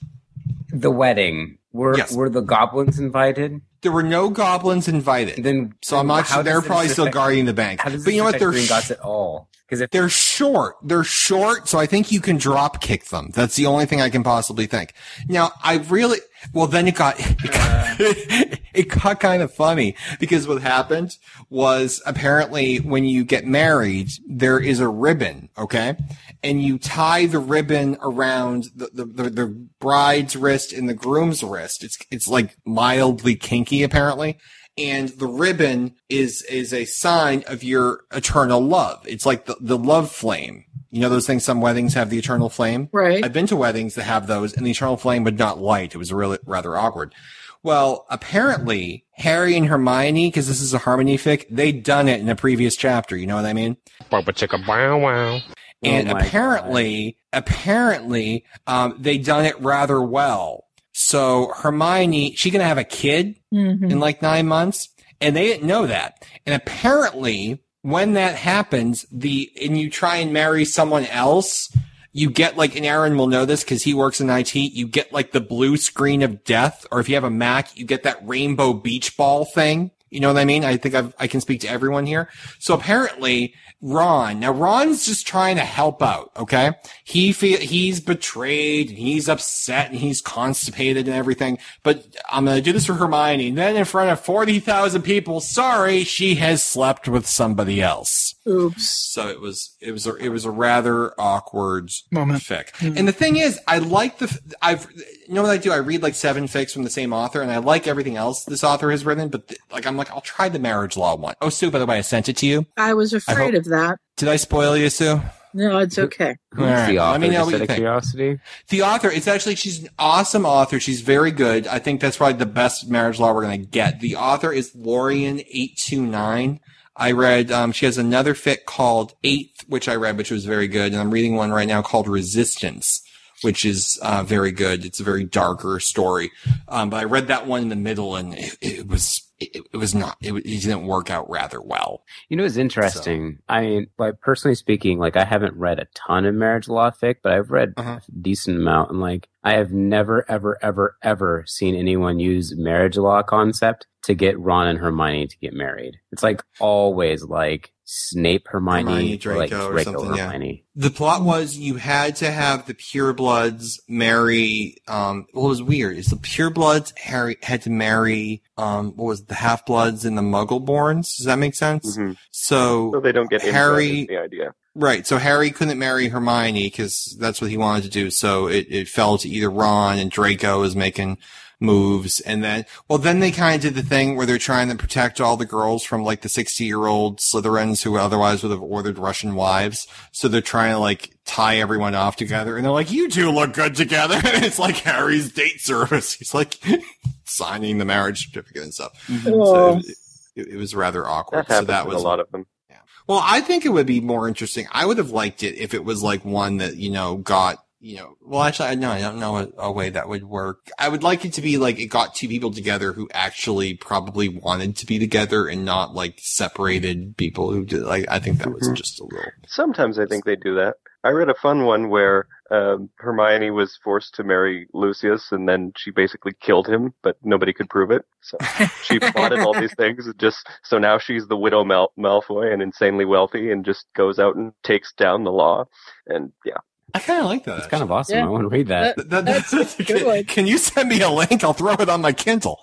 C: The wedding. Were
B: Yes.
C: were the goblins invited?
B: There were no goblins invited.
C: Then
B: so I'm not sure. They're probably still guarding the bank.
C: How does
B: But you know what? They're
C: Green
B: sh-
C: at all? Because if
B: They're short. They're short, so I think you can drop kick them. That's the only thing I can possibly think. Now, I really, well, then it got, it got, it got kind of funny because what happened was apparently when you get married, there is a ribbon, okay? And you tie the ribbon around the, the, the, the bride's wrist and the groom's wrist. It's, it's like mildly kinky, apparently and the ribbon is is a sign of your eternal love. It's like the, the love flame, You know those things. Some weddings have the eternal flame.
A: Right.
B: I've been to weddings that have those, and the eternal flame would not light. It was really rather awkward. Well, apparently Harry and Hermione, because this is a harmony fic, they'd done it in a previous chapter. You know what I mean?
D: Bubba chicka bow wow.
B: And
C: Oh
B: apparently, apparently, um, they done it rather well. So Hermione, she gonna have a kid
A: Mhm.
B: in like nine months, and they didn't know that. And apparently, when that happens, the and you try and marry someone else, you get like, and Aaron will know this because he works in IT. You get like the blue screen of death, or if you have a Mac, you get that rainbow beach ball thing. You know what I mean? I think I've, I can speak to everyone here. So apparently, Ron. Now Ron's just trying to help out. Okay, he feel he's betrayed and he's upset and he's constipated and everything. But I'm gonna do this for Hermione. And then in front of forty thousand people, sorry, she has slept with somebody else.
A: Oops.
B: So it was it was a, it was a rather awkward
E: Moment.
B: fic. Hmm. And the thing is, I like the I've you know what I do? I read like seven fics from the same author, and I like everything else this author has written. But th- like I'm like I'll try the marriage law one. Oh, Sue, by the way, I sent it to you.
A: I was
B: I
A: afraid
B: hope-
A: of that.
B: Did I spoil you, Sue?
A: No, it's okay.
C: Who's
B: All right,
C: the author?
B: let me know
C: Just
B: what you think.
C: curiosity.
B: The author, it's actually, she's an awesome author. She's very good. I think that's probably the best marriage law we're going to get. The author is Lorian829. I read, um, she has another fic called Eighth, which I read, which was very good. And I'm reading one right now called Resistance, which is, uh, very good. It's a very darker story. Um, but I read that one in the middle and it, it was, it, it was not, it, it didn't work out rather well.
C: You know, it's interesting. I mean, like personally speaking, like I haven't read a ton of marriage law fic, but I've read
B: Uh-huh.
C: a decent amount, and like I have never, ever, ever, ever seen anyone use marriage law concept to get Ron and Hermione to get married. It's like always like Snape, Hermione,
B: Hermione,
C: or like
B: Draco or
C: Draco,
B: something, yeah.
C: Hermione.
B: The plot was you had to have the purebloods marry. Um, what was weird is the purebloods Harry had to marry. Um, what was it, the half bloods and the Muggleborns? Does that make sense?
F: Mhm.
B: So,
F: So they don't get
B: Harry-
F: Harry. The idea.
B: right. So Harry couldn't marry Hermione because that's what he wanted to do. So it, it fell to either Ron and Draco is making moves. And then, well, then they kind of did the thing where they're trying to protect all the girls from like the 60 year old Slytherins who otherwise would have ordered Russian wives. So they're trying to like tie everyone off together. And they're like, you two look good together. And it's like Harry's date service. He's like signing the marriage certificate and stuff. Mm-hmm. So
A: Oh.
B: it, it, it was rather awkward.
F: happens
B: so that was
F: a lot of them. Yeah.
B: well, I think it would be more interesting. I would have liked it if it was like one that, you know, got, you know, well, actually, I know, I don't know a, a way that would work. I would like it to be like it got two people together who actually probably wanted to be together and not like separated people who did, like, I think that was
F: Mhm.
B: just a little.
F: Sometimes I think they do that. I read a fun one where um, Hermione was forced to marry Lucius, and then she basically killed him, but nobody could prove it. So she plotted all these things. Just so now she's the widow Mal- Malfoy and insanely wealthy, and just goes out and takes down the law. And yeah,
B: I kind of like that.
C: It's kind of awesome.
H: Yeah.
C: I want to read that.
B: That- that-
H: That's a good
B: can,
H: one.
B: can you send me a link? I'll throw it on my Kindle.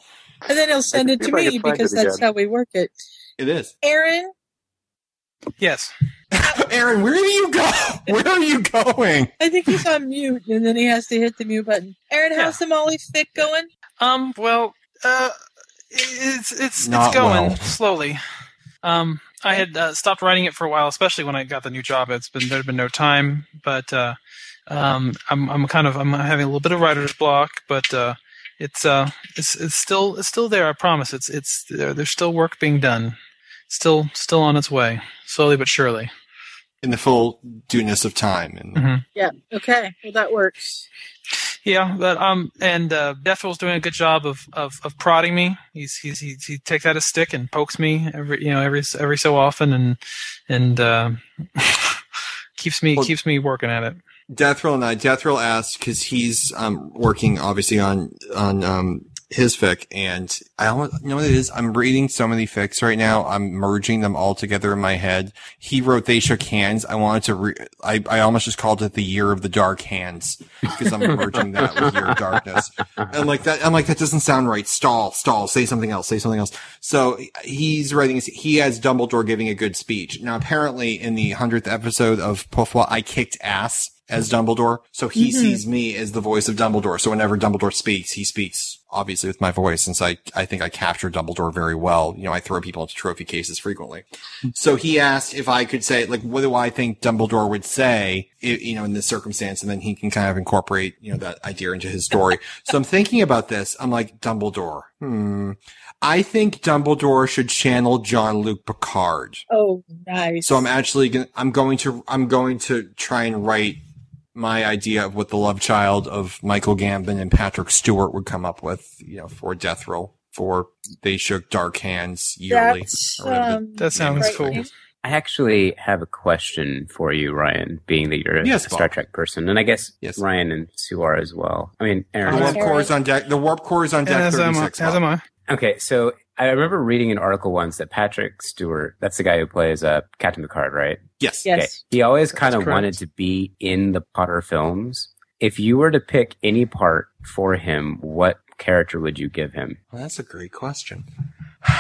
H: And then he'll send it to
F: see if I
H: me because that's how we work it.
B: It is.
H: Aaron,
E: Yes.
B: Aaron, where do you go? Where are you going?
H: I think he's on mute, and then he has to hit the mute button. Aaron, how's
E: Yeah.
H: the Molly fic going?
E: Um. Well, uh, it's it's
B: Not
E: it's going
B: well.
E: slowly. Um, I had uh, stopped writing it for a while, especially when I got the new job. It's been there'd been no time, but uh, um, I'm I'm kind of I'm having a little bit of writer's block, but uh, it's uh it's it's still it's still there. I promise. It's it's there, there's still work being done. Still still on its way, slowly but surely.
B: In the full dueness of time. And
E: Mhm.
H: Yeah. Okay. Well, that works.
E: Yeah, but um, and uh, doing a good job of, of, of prodding me. He's he's he, he takes out a stick and pokes me every you know every every so often and and uh, keeps me
B: Well-
E: keeps me working at it.
B: Deathrill and I, Deathrill asked because he's um, working obviously on on um, his fic, and I almost you know what it is. I'm reading so many fics right now. I'm merging them all together in my head. He wrote "They Shook Hands." I wanted to. Re- I I almost just called it the Year of the Dark Hands because I'm merging that with Year of Darkness. And like that, I'm like that doesn't sound right. Stall, stall. Say something else. Say something else. So he's writing. He has Dumbledore giving a good speech. Now apparently in the hundredth episode of Puffwa, I kicked ass as Dumbledore. So he
H: Mhm.
B: sees me as the voice of Dumbledore. So whenever Dumbledore speaks, he speaks obviously with my voice, since I, I think I capture Dumbledore very well. You know, I throw people into trophy cases frequently. So he asked if I could say, like, what do I think Dumbledore would say, you know, in this circumstance? And then he can kind of incorporate, you know, that idea into his story. so I'm thinking about this. I'm like, Dumbledore. Hmm. I think Dumbledore should channel Jean-Luc Picard.
H: Oh, nice.
B: So I'm actually going I'm going to I'm going to try and write my idea of what the love child of Michael Gambon and Patrick Stewart would come up with, you know, for Death Row for They Shook Dark Hands yearly.
H: That's,
B: or whatever the
H: um,
E: That sounds cool.
C: I actually have a question for you, Ryan, being that you're a
B: Yes,
C: Star Trek person, and I guess
B: Yes.
C: Ryan and Sue are as well. I mean, Aaron.
B: The
H: warp
B: core is on deck. The warp core is on deck
E: As
B: 36.
E: am I.
C: Okay, so I remember reading an article once that Patrick Stewart, that's the guy who plays uh, Captain Picard, right?
B: Yes.
H: Yes.
C: Okay. He always kind of wanted to be in the Potter films. If you were to pick any part for him, what character would you give him?
B: Well, that's a great question.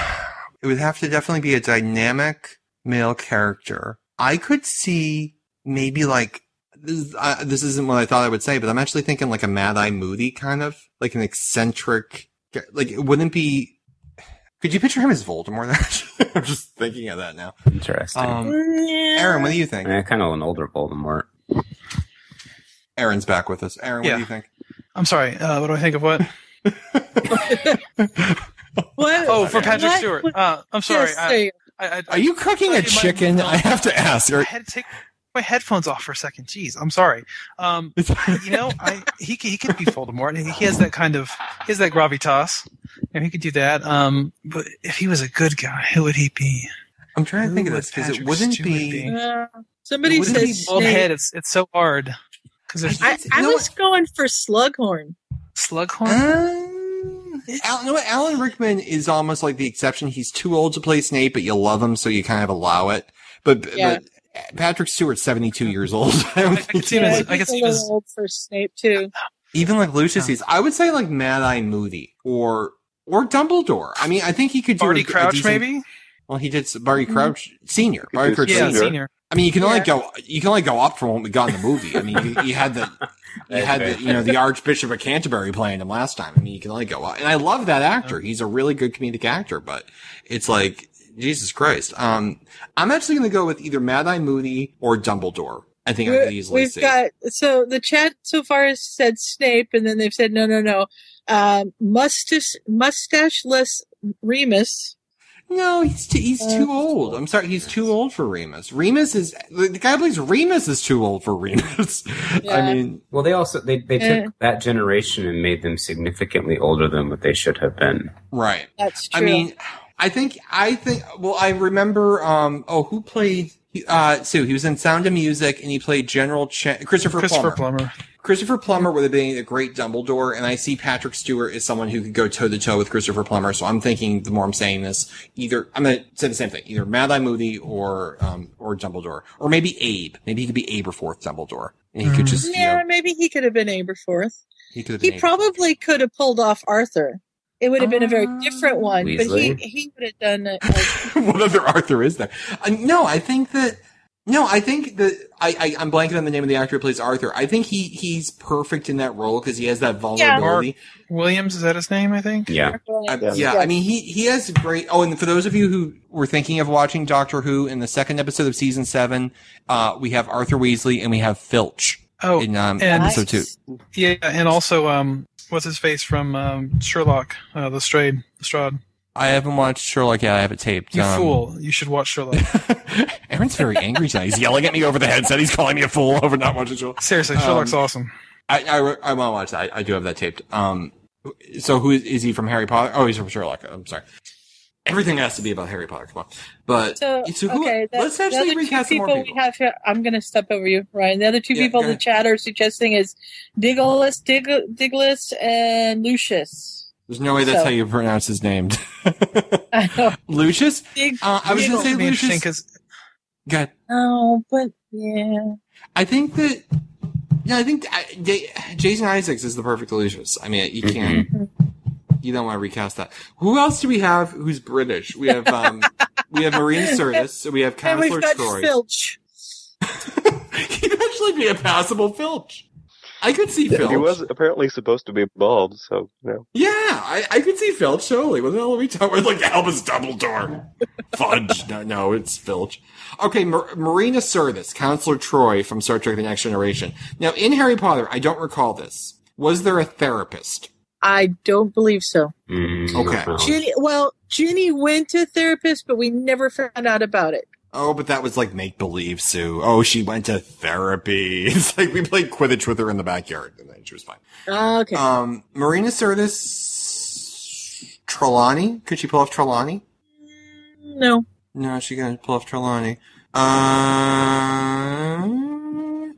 B: It would have to definitely be a dynamic male character. I could see maybe like this. Is, uh, this isn't what I thought I would say, but I'm actually thinking like a Mad Eye Moody kind of like an eccentric. Like it wouldn't be. Could you picture him as Voldemort? Actually, I'm just thinking of that now.
C: Interesting.
B: Um,
H: Yeah.
B: Aaron, what do you think?
C: Kind of an older Voldemort.
B: Aaron's back with us. Aaron, what
E: Yeah.
B: do you think?
E: I'm sorry. Uh, what do I think of what?
H: What?
E: Oh, for Patrick
H: What?
E: Stewart. Uh, I'm sorry.
H: Yes,
E: I, I, I,
B: Are you cooking a chicken?
E: no.
B: I have to ask.
E: I had to take my headphones off for a second. Jeez, I'm sorry. Um, you know, I he he could be Voldemort. He he has that kind of he has that gravitas. You know, he could do that. Um, but if he was a good guy, who would he be?
B: I'm trying to think of
E: Who
B: this because
E: would
B: it
E: Patrick
B: wouldn't
E: Stewart
B: be.
E: be?
H: Uh, somebody
E: Wouldn't
H: says
E: be bald head? It's it's so hard because there's
H: I, I
B: You know
H: was going for Slughorn.
E: Slughorn.
B: Um, Al, you know what? Alan Rickman is almost like the exception. He's too old to play Snape, but you love him, so you kind of allow it. But,
H: Yeah.
B: but Patrick Stewart's 72 years old. I don't
E: I could
B: think
E: see him as- I
H: he's
E: guess
H: a
E: he
H: little
E: was-
H: old for Snape too.
B: even like Lucius is. I would say like Mad Eye Moody or or Dumbledore. I mean, I think he could do
E: Barty
B: a, a
E: Crouch,
B: decent-
E: maybe.
B: Well, he did s- Barty mm-hmm. Crouch Senior. Barty
F: do
B: Crouch
E: Yeah,
F: Senior.
E: senior.
B: I mean, you can only
H: Yeah.
B: go you can only go up from what we got in the movie. I mean, you, you had the you had the you know the Archbishop of Canterbury playing him last time. I mean, you can only go up, and I love that actor. He's a really good comedic actor, but it's like Jesus Christ. Um, I'm actually going to go with either Mad Eye Moody or Dumbledore. I think I could
H: We-
B: easily
H: We've
B: see.
H: got so the chat so far has said Snape, and then they've said no, no, no. Um, mustache, mustacheless Remus.
B: No, he's too, he's too
H: Uh,
B: old. I'm sorry, he's too old for Remus. Remus is the, the guy who plays Remus is too old for Remus.
H: Yeah.
B: I mean,
C: Well, they also they, they took that generation and made them significantly older than what they should have been.
B: right.
H: That's
B: I
H: true.
B: mean, I think I think. Well, I remember. Um. Oh, who played? Uh, Sue. He was in Sound of Music, and he played General Ch- Christopher,
E: Christopher
B: Plummer.
E: Plummer.
B: Christopher Plummer would have been a great Dumbledore, and I see Patrick Stewart as someone who could go toe to toe with Christopher Plummer. So I'm thinking, the more I'm saying this, either I'm going to say the same thing, either Mad Eye Moody or um or Dumbledore, or maybe Abe. Maybe he could be Aberforth Dumbledore, and he could
E: Mm.
B: just you
H: yeah,
B: know,
H: maybe he could have been Aberforth.
B: he could have
H: He
B: been Abe.
H: probably could have pulled off Arthur. It would have been a very different one, but he he would have done it. Like,
B: what other Arthur is there? Uh, no, I think that. No, I think that I, I I'm blanking on the name of the actor who plays Arthur. I think he he's perfect in that role because he has that vulnerability.
E: Williams is that his name? I think.
C: Yeah.
B: I-
F: Yeah.
B: yeah, I mean he he has great. Oh, and for those of you who were thinking of watching Doctor Who in the second episode of season seven, uh, we have Arthur Weasley and we have Filch
E: Oh,
B: in um,
E: and-
B: episode two.
E: yeah, and also um, what's his face from um, Sherlock? Uh, the Strade, Lestrade.
B: I haven't watched Sherlock yet. I have it taped.
E: You
B: Um,
E: fool! You should watch Sherlock.
B: Aaron's very angry tonight. He's yelling at me over the headset. He's calling me a fool over not watching Sherlock.
E: Seriously, Sherlock's
B: Um,
E: awesome.
B: I I, I want to watch that. I, I do have that taped. Um, so who is, is he from Harry Potter? Oh, he's from Sherlock. I'm sorry. Everything has to be about Harry Potter. Come on. But
H: so,
B: so who,
H: okay, the,
B: let's actually
H: other two
B: recast some
H: people,
B: more people.
H: we have here. I'm going to step over you, Ryan. The other two
B: Yeah,
H: people in the chat are suggesting is Diggles, Dig, Digless, and Lucius.
B: There's no way that's
H: So-
B: how you pronounce his name.
H: I know.
B: Lucius?
H: Dig,
B: Uh, I was
H: Diggle-
B: gonna say
E: It'd be interesting
B: Lucius.
E: because
B: God,
H: Oh, but yeah.
B: I think that. Yeah, I think I, J- Jason Isaacs is the perfect Lucius. I mean, you can't. You don't want to recast that. Who else do we have who's British? We have um, we have Marina Sirtis. We have
H: And we've
B: Counselor
H: got
B: Troi.
H: Filch.
B: He'd actually be a passable Filch. I could see Filch.
F: He was apparently supposed to be bald, so you know.
B: Yeah, I, I could see Filch totally. What the hell are we talking about? Like Albus Dumbledore. Fudge. No, no, it's Filch. Okay, Mar- Marina Sirtis, Counselor Troi from Star Trek The Next Generation. Now, in Harry Potter, I don't recall this. Was there a therapist?
H: I don't believe so.
C: Mm,
B: Okay.
C: no.
H: Ginny, well, Ginny went to a therapist, but we never found out about it.
B: Oh, but that was like make believe, Sue. Oh, she went to therapy. It's like we played Quidditch with her in the backyard, and then she was fine.
H: Okay.
B: Um, Marina Sirtis, Trelawney. Could she pull off Trelawney?
H: no.
B: No, she can pull off Trelawney. Uh,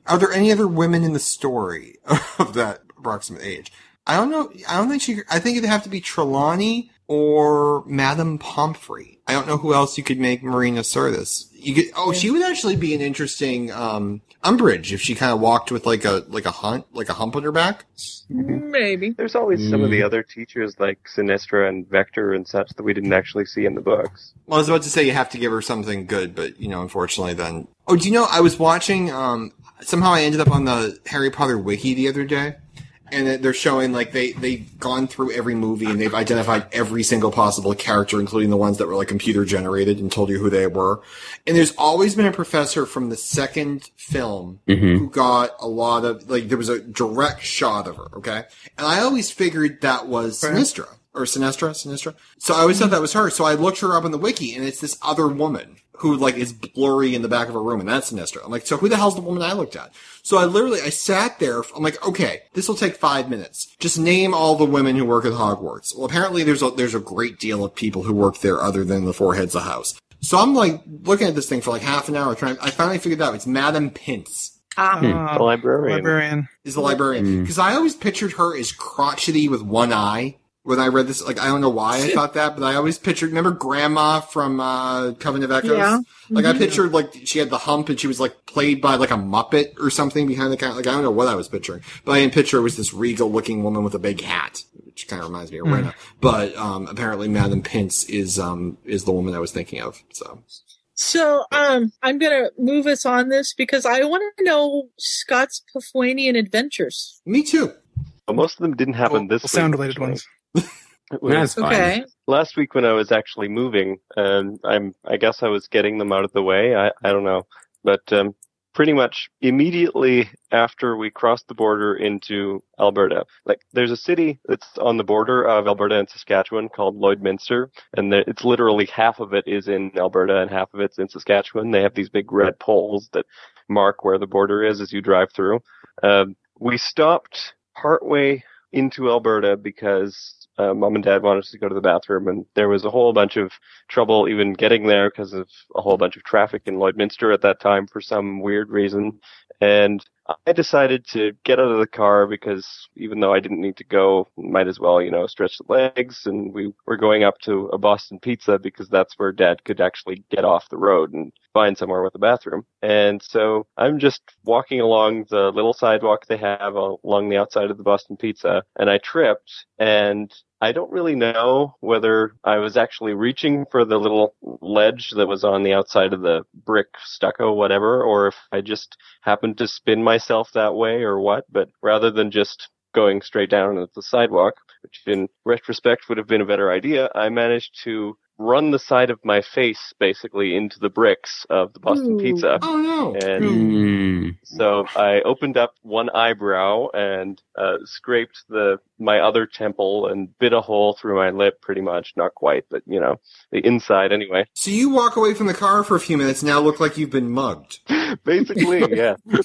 B: are there any other women in the story of that approximate age? I don't know. I don't think she. I think it'd have to be Trelawney or Madame Pomfrey. I don't know who else you could make Marina Sirtis. You could. Oh, she would actually be an interesting um, Umbridge if she kind of walked with like a like a hunt like a hump on her back.
H: Maybe.
F: There's always some of the
C: Mm.
F: other teachers like Sinistra and Vector and such that we didn't actually see in the books.
B: Well, I was about to say you have to give her something good, but you know, unfortunately, then. Oh, do you know? I was watching. Um, somehow I ended up on the Harry Potter wiki the other day, and they're showing like they they've gone through every movie and they've identified every single possible character, including the ones that were like computer generated, and told you who they were. And there's always been a professor from the second film
C: Mhm.
B: who got a lot of like there was a direct shot of her. Okay, and I always figured that was Sinistra or Sinistra, Sinistra. So I always thought that was her. So I looked her up on the wiki, and it's this other woman who like is blurry in the back of a room, and that's Sinistra. I'm like, so who the hell's the woman I looked at? So I literally I sat there. I'm like, okay, this will take five minutes. Just name all the women who work at Hogwarts. Well, apparently there's a there's a great deal of people who work there other than the four heads of house. So I'm like looking at this thing for like half an hour trying. I finally figured out it's Madame Pince
H: Ah.
E: Uh,
F: The librarian.
E: librarian.
B: is the librarian because I always pictured her as crotchety with one eye. When I read this, like I don't know why I thought that, but I always pictured. Remember Grandma from uh, Covenant of Echoes?
H: Yeah.
B: Like I
H: Mhm.
B: pictured, like she had the hump and she was like played by like a Muppet or something behind the counter. Like I don't know what I was picturing, but I didn't picture it was this regal looking woman with a big hat, which kind of reminds me of Rena. But um, apparently, Madame Pince is um is the woman I was thinking of. So
H: So, um, I'm gonna move us on this because I want to know Scott's Puffwanian adventures.
B: me too.
F: But most of them didn't happen this week.
E: sound related ones.
F: It was-
C: That's fine.
H: Okay.
F: last week when I was actually moving, um, I'm I guess I was getting them out of the way. I I don't know, but um, pretty much immediately after we crossed the border into Alberta, like there's a city that's on the border of Alberta and Saskatchewan called Lloydminster, and the, it's literally half of it is in Alberta and half of it's in Saskatchewan. They have these big red poles that mark where the border is as you drive through. Um, we stopped partway into Alberta because uh, mom and dad wanted us to go to the bathroom, and there was a whole bunch of trouble even getting there because of a whole bunch of traffic in Lloydminster at that time for some weird reason. And I decided to get out of the car because even though I didn't need to go, might as well, you know, stretch the legs. And we were going up to a Boston Pizza because that's where dad could actually get off the road and find somewhere with a bathroom. And so I'm just walking along the little sidewalk they have along the outside of the Boston Pizza and I tripped and I don't really know whether I was actually reaching for the little ledge that was on the outside of the brick stucco, whatever, or if I just happened to spin myself that way or what, but rather than just going straight down at the sidewalk, which in retrospect would have been a better idea, I managed to run the side of my face basically into the bricks of the Boston
H: Ooh.
F: Pizza.
B: Oh no!
F: And
C: Mm.
F: so I opened up one eyebrow and uh, scraped the my other temple and bit a hole through my lip, pretty much. Not quite, but you know, the inside anyway.
B: So you walk away from the car for a few minutes. Now look like you've been mugged.
F: Basically, yeah.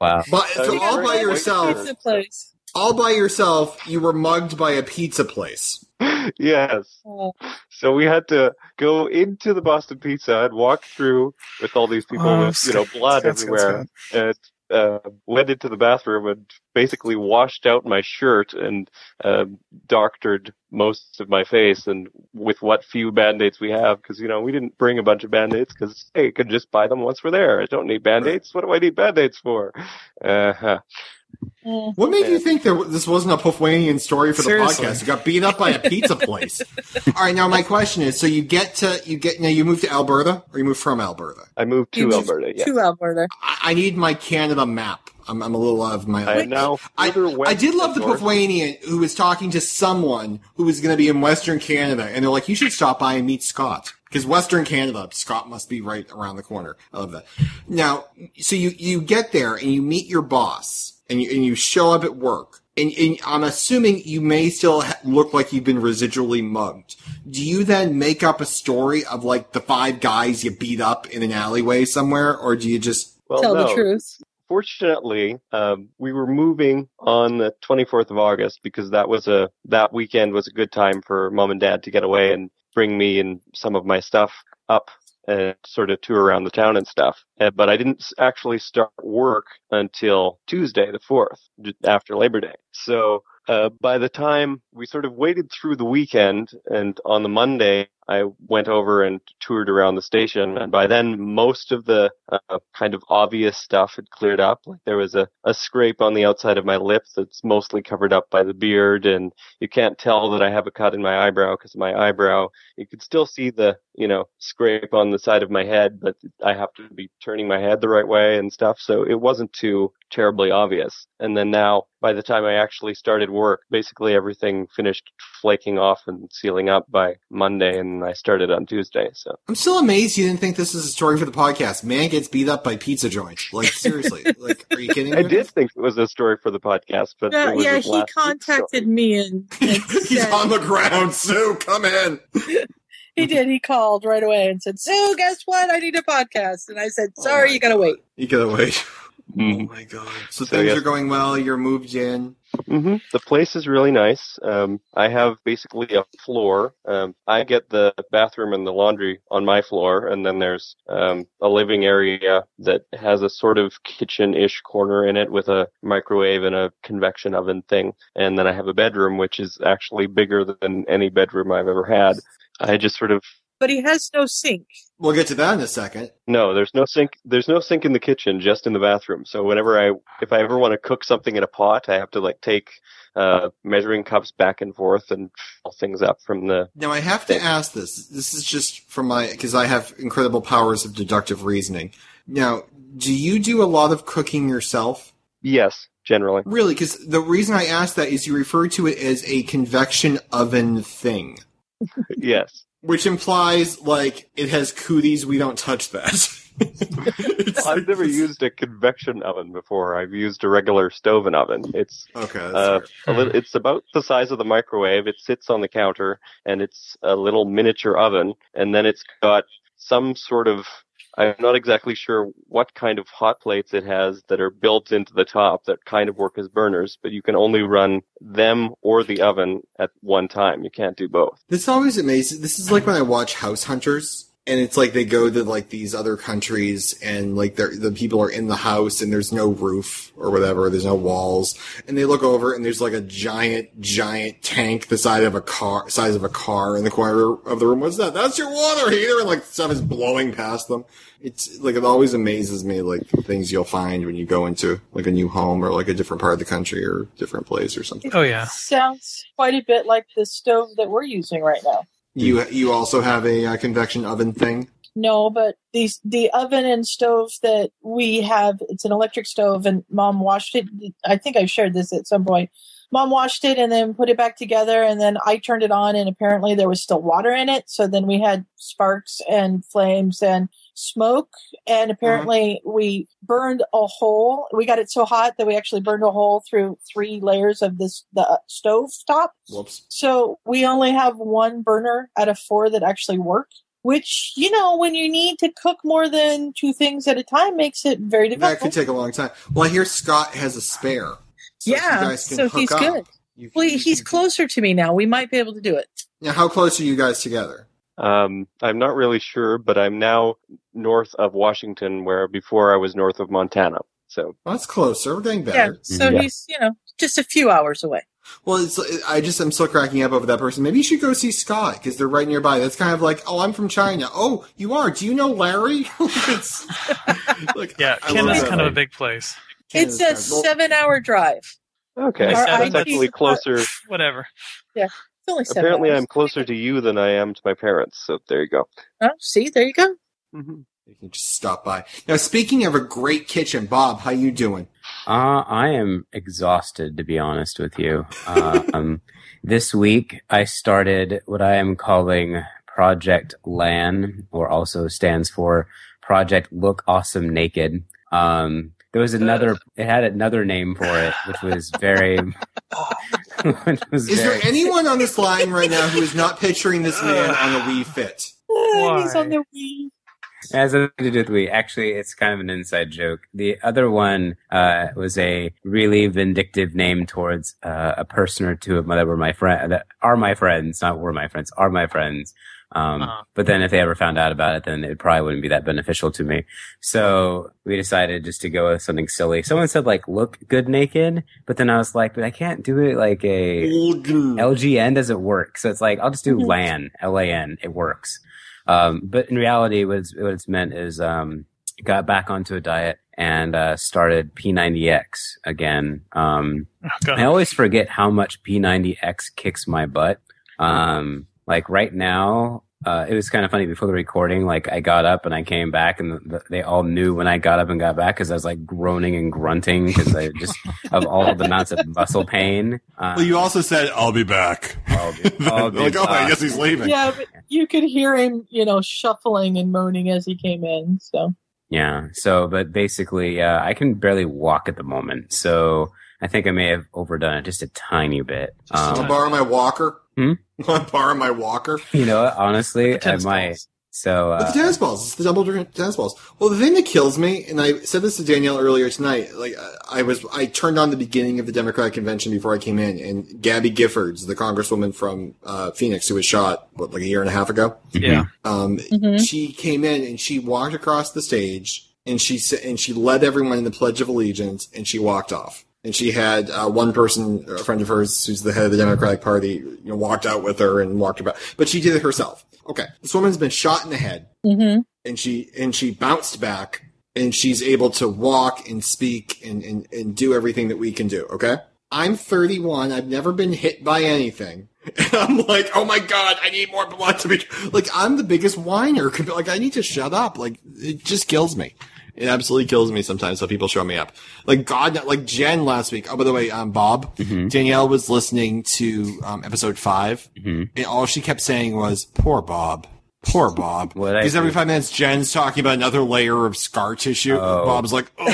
C: Wow.
B: But so all by
F: Right.
B: yourself,
H: Pizza place.
B: All by yourself, you were mugged by a pizza place.
F: yes. So we had to go into the Boston Pizza and walk through with all these people
E: Oh,
F: with you know blood
E: Scott, Scott,
F: everywhere, and uh, went into the bathroom and basically washed out my shirt and uh, doctored most of my face and with what few band-aids we have because you know we didn't bring a bunch of band-aids because hey, I could just buy them once we're there. I don't need band-aids. What do I need band-aids for? Uh-huh.
H: Mm.
B: What made you think there, this wasn't a Puffwanian story for the
E: Seriously.
B: podcast? You got beat up by a pizza place. all right, now my question is: so you get to you get now you moved to Alberta, or you moved from Alberta?
F: I moved to
H: You moved
F: Alberta. Yeah.
H: To Alberta.
B: I, I need my Canada map. I'm, I'm a little out of my.
F: I am now
B: I, I did love the
F: than north.
B: Lithuanian who was talking to someone who was going to be in Western Canada, and they're like, "You should stop by and meet Scott." Because Western Canada, Scott must be right around the corner. I love that. Now, so you, you get there and you meet your boss and you, and you show up at work. And, and I'm assuming you may still ha- look like you've been residually mugged. Do you then make up a story of like the five guys you beat up in an alleyway somewhere, or do you just
F: Well,
H: Tell the truth.
F: Fortunately, um, we were moving on the 24th of August because that was a that weekend was a good time for mom and dad to get away and bring me and some of my stuff up and sort of tour around the town and stuff. Uh, but I didn't actually start work until Tuesday, the 4th, after Labor Day. So uh, by the time we sort of waited through the weekend, and on the Monday, I went over and toured around the station, and by then most of the uh, kind of obvious stuff had cleared up. Like there was a, a scrape on the outside of my lip that's mostly covered up by the beard, and you can't tell that I have a cut in my eyebrow because my eyebrow. You could still see the, you know, scrape on the side of my head, but I have to be turning my head the right way and stuff. So it wasn't too terribly obvious. And then now, by the time I actually started work, basically everything finished flaking off and sealing up by Monday, and I started on Tuesday. So
B: I'm still amazed you didn't think this is a story for the podcast. Man gets beat up by pizza joint. Like seriously, like are you kidding? Me?
F: I
B: me?
F: did think it was a story for the podcast, but
H: Yeah, yeah he contacted me and, and
B: He's
H: said,
B: on the ground. Sue, come in.
H: he did. He called right away and said, Sue, guess what? I need a podcast. And I said, oh sorry, you gotta wait.
B: You gotta wait. Oh
F: Mhm.
B: my god. So,
F: So,
B: things
F: yes.
B: are going well. You're moved in.
F: hmm The place is really nice. Um, I have basically a floor. Um, I get the bathroom and the laundry on my floor, and then there's um, a living area that has a sort of kitchen-ish corner in it with a microwave and a convection oven thing. And then I have a bedroom, which is actually bigger than any bedroom I've ever had. I just sort of
H: But he has no sink.
B: We'll get to that in a second.
F: no, there's no sink. There's no sink in the kitchen, just in the bathroom. So whenever I, if I ever want to cook something in a pot, I have to like take uh, measuring cups back and forth and fill things up from the.
B: Now I have to ask this. This is just from my because I have incredible powers of deductive reasoning. Now, do you do a lot of cooking yourself?
F: Yes, generally.
B: Really? Because the reason I ask that is you refer to it as a convection oven thing,
F: yes.
B: Which implies like it has cooties. We don't touch that.
F: I've never used a convection oven before. I've used a regular stove and oven. It's
B: Okay,
F: uh, a little, it's about the size of the microwave. It sits on the counter, and it's a little miniature oven. And then it's got some sort of I'm not exactly sure what kind of hot plates it has that are built into the top that kind of work as burners, but you can only run them or the oven at one time. You can't do both.
B: This always amazes. This is like when I watch House Hunters, and it's like they go to like these other countries, and like they're, the people are in the house, and there's no roof or whatever, there's no walls, and they look over, and there's like a giant, giant tank the size of a car, size of a car in the corner of the room. What's that? That's your water heater, and like stuff is blowing past them. It's like it always amazes me, like the things you'll find when you go into like a new home or like a different part of the country or different place or something.
E: Oh yeah.
H: Sounds quite a bit like the stove that we're using right now.
B: You you also have a uh, convection oven thing.
H: No, but the the oven and stove that we have, it's an electric stove, and Mom washed it. I think I shared this at some point. Mom washed it and then put it back together, and then I turned it on, and apparently there was still water in it. So then we had sparks and flames and smoke, and uh-huh. apparently we burned a hole. We got it so hot that we actually burned a hole through three layers of this the uh, stove top.
B: Whoops.
H: So we only have one burner out of four that actually work, which, you know, when you need to cook more than two things at a time makes it very difficult That
B: could take a long time. Well, I hear Scott has a spare. So
H: yeah, so he's
B: up,
H: good. Well, he's closer to me now. We might be able to do it.
B: Now, how close are you guys together?
F: Um, I'm not really sure, but I'm now north of Washington, where before I was north of Montana. So
B: Well, that's closer. We're getting
H: Yeah.
B: better.
H: So
F: Yeah.
H: he's, you know, just a few hours away.
B: Well, it's, I just am still cracking up over that person. Maybe you should go see Scott because they're right nearby. That's kind of like, oh, I'm from China. Oh, you are. Do you know Larry? it's, like,
E: Yeah,
B: I
E: Canada's kind of a big place.
H: it's a
B: kind of- well,
H: seven hour drive.
F: okay,
E: Our
F: that's actually closer.
E: Whatever.
H: It's only seven
F: Apparently,
H: hours.
F: I'm closer to you than I am to my parents. So there you go.
H: Oh, see, there you go.
F: Mm-hmm.
B: You can just stop by. Now, speaking of a great kitchen, Bob, how you doing?
C: Uh, I am exhausted, to be honest with you. Uh, um, this week, I started what I am calling Project LAN, or also stands for Project Look Awesome Naked. Um, there was another, it had another name for it, which was very, which was
B: Is
C: very,
B: there anyone on this line right now who is not picturing this man on a Wii Fit?
H: He's on the Wii.
C: It has nothing to do with we. Actually, it's kind of an inside joke. The other one uh, was a really vindictive name towards uh, a person or two of my that were my friend that are my friends, not were my friends, are my friends. Um,
E: Uh-huh.
C: But then if they ever found out about it, then it probably wouldn't be that beneficial to me. So we decided just to go with something silly. Someone said like look good naked, but then I was like, but I can't do it like a LGN doesn't work. So it's like I'll just do
H: Mhm.
C: LAN, L-A-N. It works. Um, but in reality, what it's, what it's meant is um, got back onto a diet and uh, started P90X again. Um,
E: Oh,
C: I always forget how much P90X kicks my butt. Um, like right now, uh, it was kind of funny before the recording. Like I got up and I came back, and the, they all knew when I got up and got back because I was like groaning and grunting because I just of all the amounts of muscle pain. Uh,
B: Well, you also said, I'll be back.
C: I'll be, I'll be
B: like, oh, I guess he's leaving.
H: Yeah, but you could hear him, you know, shuffling and moaning as he came in. So
C: Yeah. So, but basically, uh, I can barely walk at the moment. So I think I may have overdone it just a tiny bit.
B: Want to
C: Um,
B: borrow my walker?
C: Hmm?
B: Want to borrow my walker?
C: you know, what? honestly,
E: The
C: I
E: tennis
C: might.
E: balls.
C: So,
B: But the
C: uh,
B: tennis balls. It's the double tennis balls. Well, the thing that kills me, and I said this to Danielle earlier tonight, like I was, I turned on the beginning of the Democratic convention before I came in, and Gabby Giffords, the congresswoman from uh, Phoenix, who was shot what, like a year and a half ago,
E: Yeah.
B: um,
H: Mhm.
B: she came in and she walked across the stage, and she and she led everyone in the Pledge of Allegiance, and she walked off. And she had uh, one person, a friend of hers, who's the head of the Democratic Party, you know, walked out with her and walked about. But she did it herself. Okay, this woman's been shot in the head.
H: Hmm
B: and she and she bounced back and she's able to walk and speak and, and, and do everything that we can do. Okay. I'm 31 i've never been hit by anything. And i'm like oh my god i need more blood to be like i'm the biggest whiner. Like i need to shut up. Like it just kills me it absolutely kills me sometimes so people show me up like god like jen last week oh by the way um bob
C: Mhm.
B: danielle was listening to um episode 5
C: Mhm.
B: and all she kept saying was poor bob Poor Bob.
C: What'd
B: Because every five minutes, Jen's talking about another layer of scar tissue.
C: Oh.
B: Bob's like, oh.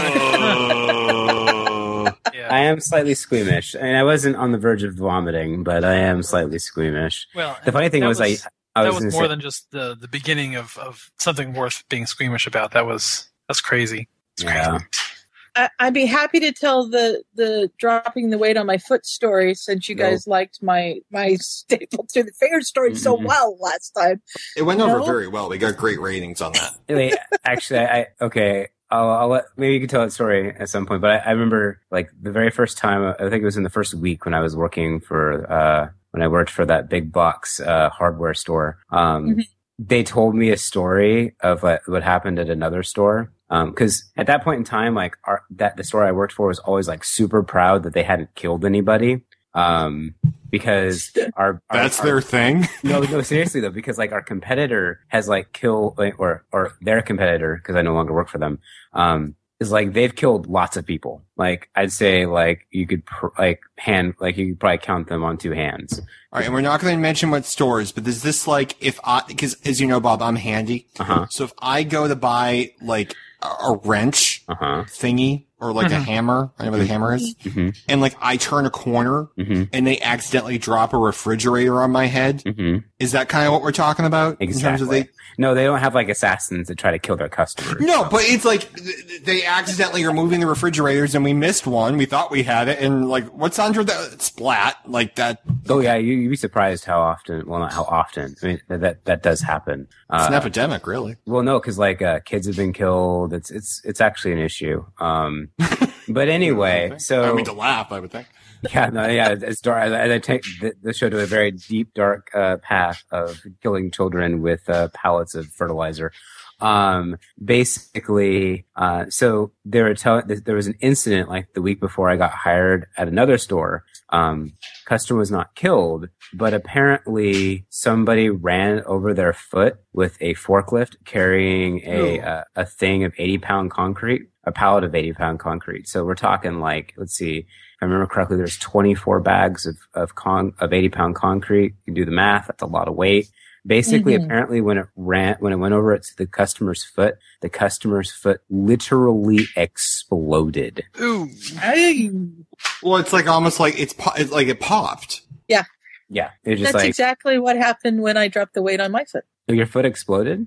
E: Yeah.
C: I am slightly squeamish. I mean, I wasn't on the verge of vomiting, but I am slightly squeamish.
E: Well,
C: The funny thing
E: that
C: was, I, I
E: that
C: was,
E: was more
C: say,
E: than just the the beginning of of something worth being squeamish about. That was that's crazy. It's
C: Yeah.
E: crazy.
H: I, I'd be happy to tell the the dropping the weight on my foot story since you
C: No.
H: guys liked my my staple to the finger story so
C: Mhm.
H: well last time.
B: It went over very well. We got great ratings on that.
C: Wait, actually, I okay. I'll, I'll let maybe you can tell that story at some point. But I, I remember like the very first time. I think it was in the first week when I was working for uh when I worked for that big box uh hardware store. Um,
H: Mhm.
C: they told me a story of what, what happened at another store. Um, cause at that point in time, like our, that the store I worked for was always like super proud that they hadn't killed anybody. Um, because our, our
B: That's
C: our-
B: their thing.
C: no, no, seriously though, because like our competitor has like killed, or or their competitor, because I no longer work for them, um, is like they've killed lots of people. Like I'd say, like you could pr- like hand, like you could probably count them on two hands.
B: All right, and we're not going to mention what stores, but is this like if I, because as you know, Bob, I'm handy.
C: Uh huh.
B: So if I go to buy like a, wrench
C: Uh huh.
B: thingy or like a
E: Mhm.
B: hammer, I know what the hammer is,
C: Mhm.
B: and like I turn a corner
C: Mhm.
B: and they accidentally drop a refrigerator on my head,
C: Mhm.
B: is that kind of what we're talking about? In terms
C: Exactly.
B: of they,
C: No, they don't have like assassins that try to kill their customers.
B: No, but it's like th- they accidentally are moving the refrigerators and we missed one. We thought we had it and like what's under the splat like that.
C: Oh yeah, you, you'd be surprised how often. Well, not how often. I mean, that that does happen.
B: It's an
C: Uh,
B: epidemic, really.
C: Well, no, because like uh, kids have been killed. It's it's it's actually an issue. Um, but anyway,
B: I
C: so
B: don't mean to laugh. I would think.
C: yeah, no, yeah, it's dark. As I take the, the show to a very deep, dark uh, path of killing children with uh, pallets of fertilizer. Um, basically, uh, so there were tell- there was an incident like the week before I got hired at another store. Um, customer was not killed, but apparently somebody ran over their foot with a forklift carrying a
A: Ooh.
C: a, a thing of 80 pound concrete, a pallet of 80 pound concrete. So we're talking like, let's see, if I remember correctly, there's 24 bags of of con of 80 pound concrete. You can do the math. That's a lot of weight. Basically,
A: Mhm.
C: apparently, when it ran, when it went over it to the customer's foot, the customer's foot literally exploded.
E: Ooh.
A: I,
B: Well, it's like almost like it's, po- it's like it popped.
C: Yeah, it was just
H: That's
C: like
H: exactly what happened when I dropped the weight on my foot.
C: your foot exploded.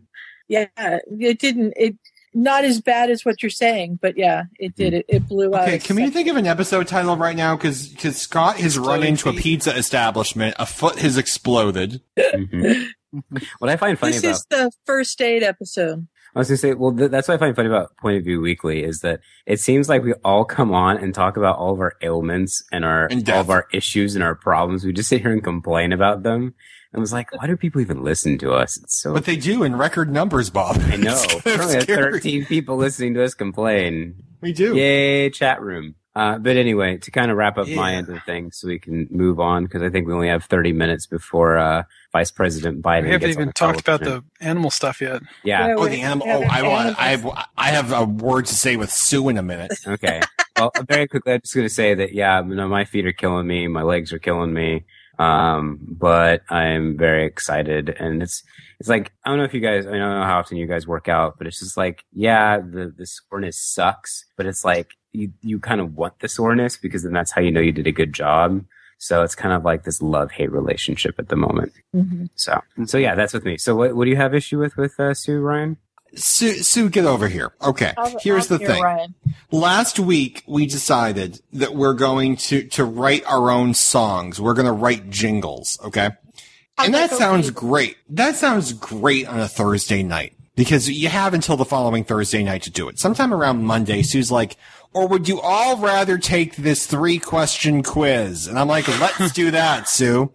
H: Yeah, it didn't. It not as bad as what you're saying, but yeah, it did. It, it blew out.
B: Okay, can we think of an episode title right now? Because Scott has run
E: Exploding
B: into a pizza establishment, a foot has exploded.
C: Mhm. what I find funny
H: This
C: about
H: is the first aid episode.
C: I was gonna say, well, th- that's what I find funny about Point of View Weekly is that it seems like we all come on and talk about all of our ailments and our
B: And
C: all of our issues and our problems. We just sit here and complain about them. And I was like, why do people even listen to us? It's so
B: But they do in record numbers, Bob.
C: I know.
B: It's kind of
C: Currently, 13 people listening to us complain.
B: We do.
C: Yay, chat room. Uh, but anyway, to kind of wrap up my end of things so we can move on because I think we only have 30 minutes before, uh, Vice President Biden
E: We haven't
C: gets on
E: even
C: the
E: talked about the animal stuff yet.
C: Yeah.
B: Oh, the animal. Oh, I, want- I, have, I have a word to say with Sue in a minute.
C: Okay. Well, very quickly, I'm just going to say that, yeah, you know, my feet are killing me. My legs are killing me. Um, but I'm very excited. And it's, it's like, I don't know if you guys, I don't know how often you guys work out, but it's just like, yeah, the, the soreness sucks, but it's like, you, you kind of want the soreness because then that's how you know you did a good job. So it's kind of like this love hate relationship at the moment.
H: Mhm.
C: So, so yeah, that's with me. So what, what do you have issue with, with, uh, Sue, Ryan?
B: Sue, Sue, get over here. Okay,
H: I'll-
B: here's
H: I'll
B: the thing.
H: Ryan.
B: Last week we decided that we're going to to write our own songs. We're going to write jingles, okay?
H: How'd
B: and that
H: go
B: sounds
H: for
B: great. That sounds great on a Thursday night because you have until the following Thursday night to do it. Sometime around Monday, Sue's like, or would you all rather take this three question quiz? And I'm like, let's do that, Sue.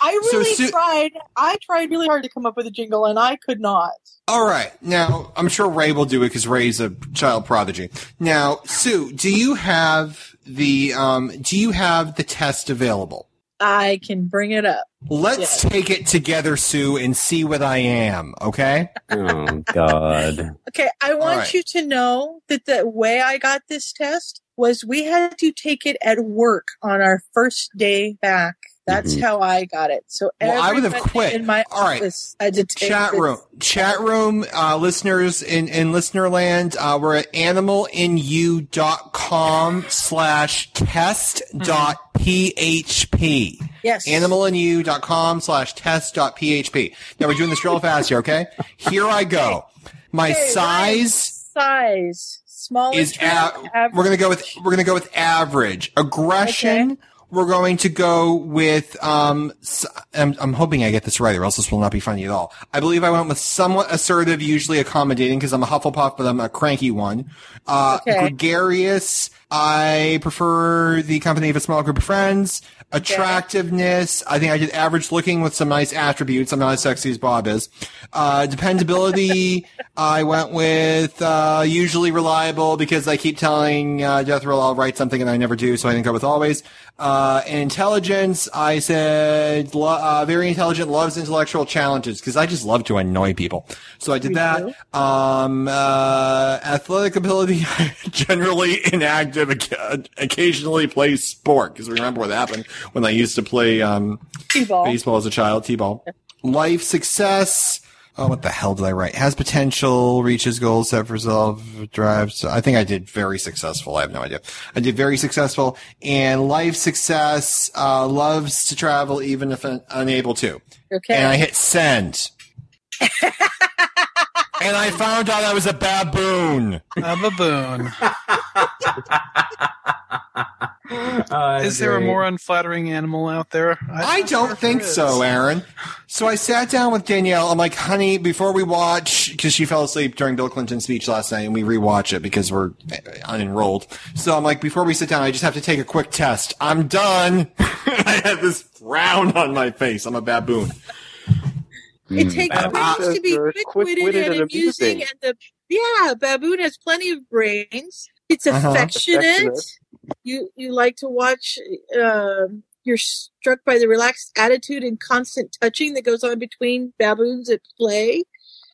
H: I
B: So
H: really
B: Sue-
H: tried. I tried really hard to come up with a jingle, and I could not.
B: All right. Now, I'm sure Ray will do it because Ray's a child prodigy. Now, Sue, do you have the, um, do you have the test available?
H: I can bring it up.
B: Let's take it together, Sue, and see what I am, okay?
C: Oh, God.
H: Okay, I want
B: right.
H: you to know that the way I got this test was we had to take it at work on our first day back. That's
C: Mhm.
H: how I got it. So
B: Well, I would have quit.
H: in my
B: All right.
H: office had to take
B: Chat room, chat room, uh, listeners in, in listener land, uh, we're at animalinyou.com slash test dot php.
H: Yes.
B: animalinyou.com slash test dot php. Now we're doing this real fast here, okay? Here I go. My
H: Okay,
B: size
H: size small
B: is a- we're gonna go with we're gonna go with average aggression. We're going to go with um. I'm, I'm hoping I get this right, or else this will not be funny at all. I believe I went with somewhat assertive, usually accommodating, because I'm a Hufflepuff, but I'm a cranky one. Uh,
H: Okay.
B: gregarious. I prefer the company of a small group of friends. Attractiveness. I think I did average looking with some nice attributes. I'm not as sexy as Bob is. Uh, dependability. I went with uh, usually reliable because I keep telling uh, Death Roll I'll write something and I never do, so I didn't go with always. Uh, and intelligence, I said lo- uh, very intelligent, loves intellectual challenges because I just love to annoy people. So I did
H: Me
B: that. Um, uh, athletic ability, generally inactive, occasionally play sport because remember what happened when I used to play um, baseball as a child, t-ball. Life success. Oh, what the hell did I write? Has potential, reaches goals, set for self, drives. I think I did very successful. I have no idea. I did very successful and life success, uh, loves to travel even if un- unable to.
H: Okay.
B: And I hit send. and I found out I was a baboon.
E: A baboon.
C: Uh,
E: Is there a more unflattering animal out there?
B: I
E: I'm not sure
B: don't think so, Aaron. So I sat down with Danielle. I'm like, honey, before we watch, because she fell asleep during Bill Clinton's speech last night, and we rewatch it because we're uh, unenrolled. So I'm like, before we sit down, I just have to take a quick test. I'm done. I have this frown on my face. I'm a baboon.
H: It
C: Mm,
H: takes
C: bad.
H: brains to be quick-witted,
F: quick-witted
H: and
F: and
H: amusing,
F: amusing.
H: and the yeah, baboon has plenty of brains. It's
B: Uh-huh.
H: affectionate. You you like to watch. um you're struck by the relaxed attitude and constant touching that goes on between baboons at play.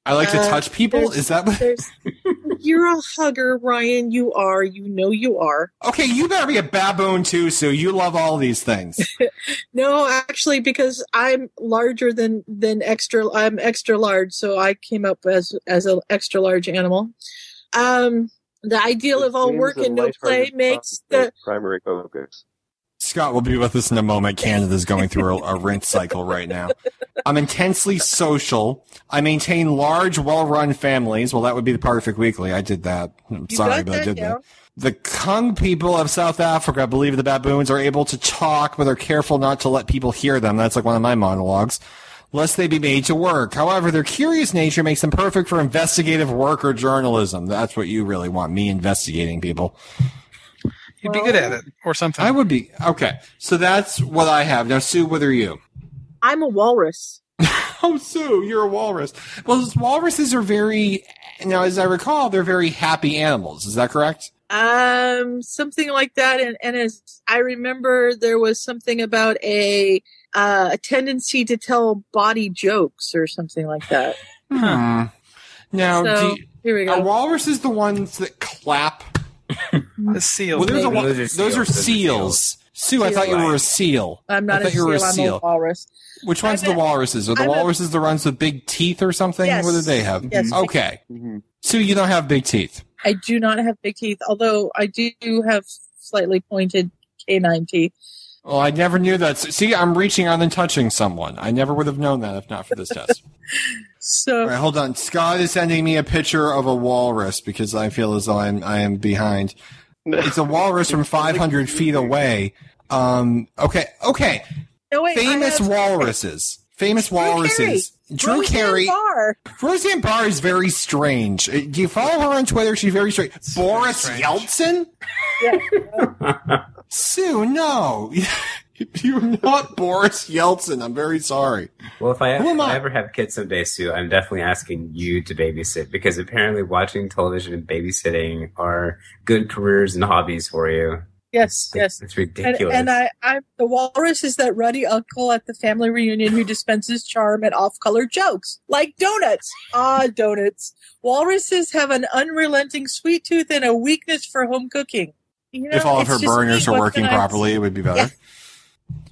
B: I like to
H: Uh,
B: touch people. Is that what?
H: You're a hugger, Ryan. You are. You know you are.
B: Okay, you better be a baboon too, Sue. You love all these things.
H: No, actually, because I'm larger than than extra. I'm extra large, so I came up as as an extra large animal. Um, the ideal of all work and no play makes the
F: primary focus.
B: Scott will be with us in a moment. Canada's going through a, a rinse cycle right now. I'm intensely social. I maintain large, well-run families. Well, that would be the Perfect Weekly. I did that. I'm
H: You
B: sorry,
H: got
B: but I did
H: down.
B: that. The Kung people of South Africa believe the baboons are able to talk, but they're careful not to let people hear them. That's like one of my monologues. Lest they be made to work. However, their curious nature makes them perfect for investigative work or journalism. That's what you really want, me investigating people.
E: You'd be good at it, or something.
B: I would be. Okay. So that's what I have. Now, Sue, what are you?
H: I'm a walrus.
B: Oh, Sue, you're a walrus. Well, walruses are very, now, as I recall, they're very happy animals. Is that correct?
H: Um, something like that. And, and as I remember, there was something about a uh, a tendency to tell body jokes or something like that.
B: Hmm. Now,
H: So,
B: do you-
H: here we go.
B: are walruses the ones that clap?
E: The seal.
B: Well, a,
C: Those are
B: those
C: seals.
B: are
C: Those are
B: seals. Sue, I thought you were a seal.
H: I'm
B: I
H: not a
B: thought you
H: seal.
B: were a
H: I'm a
B: seal.
H: walrus.
B: Which one's
H: I'm
B: the walruses? Are the
H: I'm a-
B: walruses the ones with big teeth or something?
H: Yes.
B: What do they have?
H: Yes.
B: Okay.
F: Mhm.
B: Sue, you don't have big teeth.
H: I do not have big teeth, although I do have slightly pointed canine teeth.
B: Well, I never knew that. See, I'm reaching out and touching someone. I never would have known that if not for this test.
H: So
B: right, hold on. Scott is sending me a picture of a walrus because I feel as though I'm I am behind. It's a walrus from 500 feet away. Um. Okay. Okay.
H: no, wait,
B: Famous walruses. Famous walruses. Drew
H: Roseanne
B: Carey.
H: Barr.
B: Roseanne Barr is very strange. Uh, Do you follow her on Twitter? She's very strange. Boris
E: strange.
B: Yeltsin?
H: Yeah.
B: Sue, no. You're not Boris Yeltsin. I'm very sorry.
C: Well, if I,
B: Who
C: if I
B: I?
C: ever have kids someday, Sue, I'm definitely asking you to babysit because apparently watching television and babysitting are good careers and hobbies for you.
H: Yes, yes.
C: It's
H: And,
C: ridiculous.
H: and I, I, the walrus is that ruddy uncle at the family reunion who dispenses charm and off-color jokes, like donuts. Ah, donuts. Walruses have an unrelenting sweet tooth and a weakness for home cooking. You know,
B: if all of her burners
H: me,
B: are working properly, it would be better.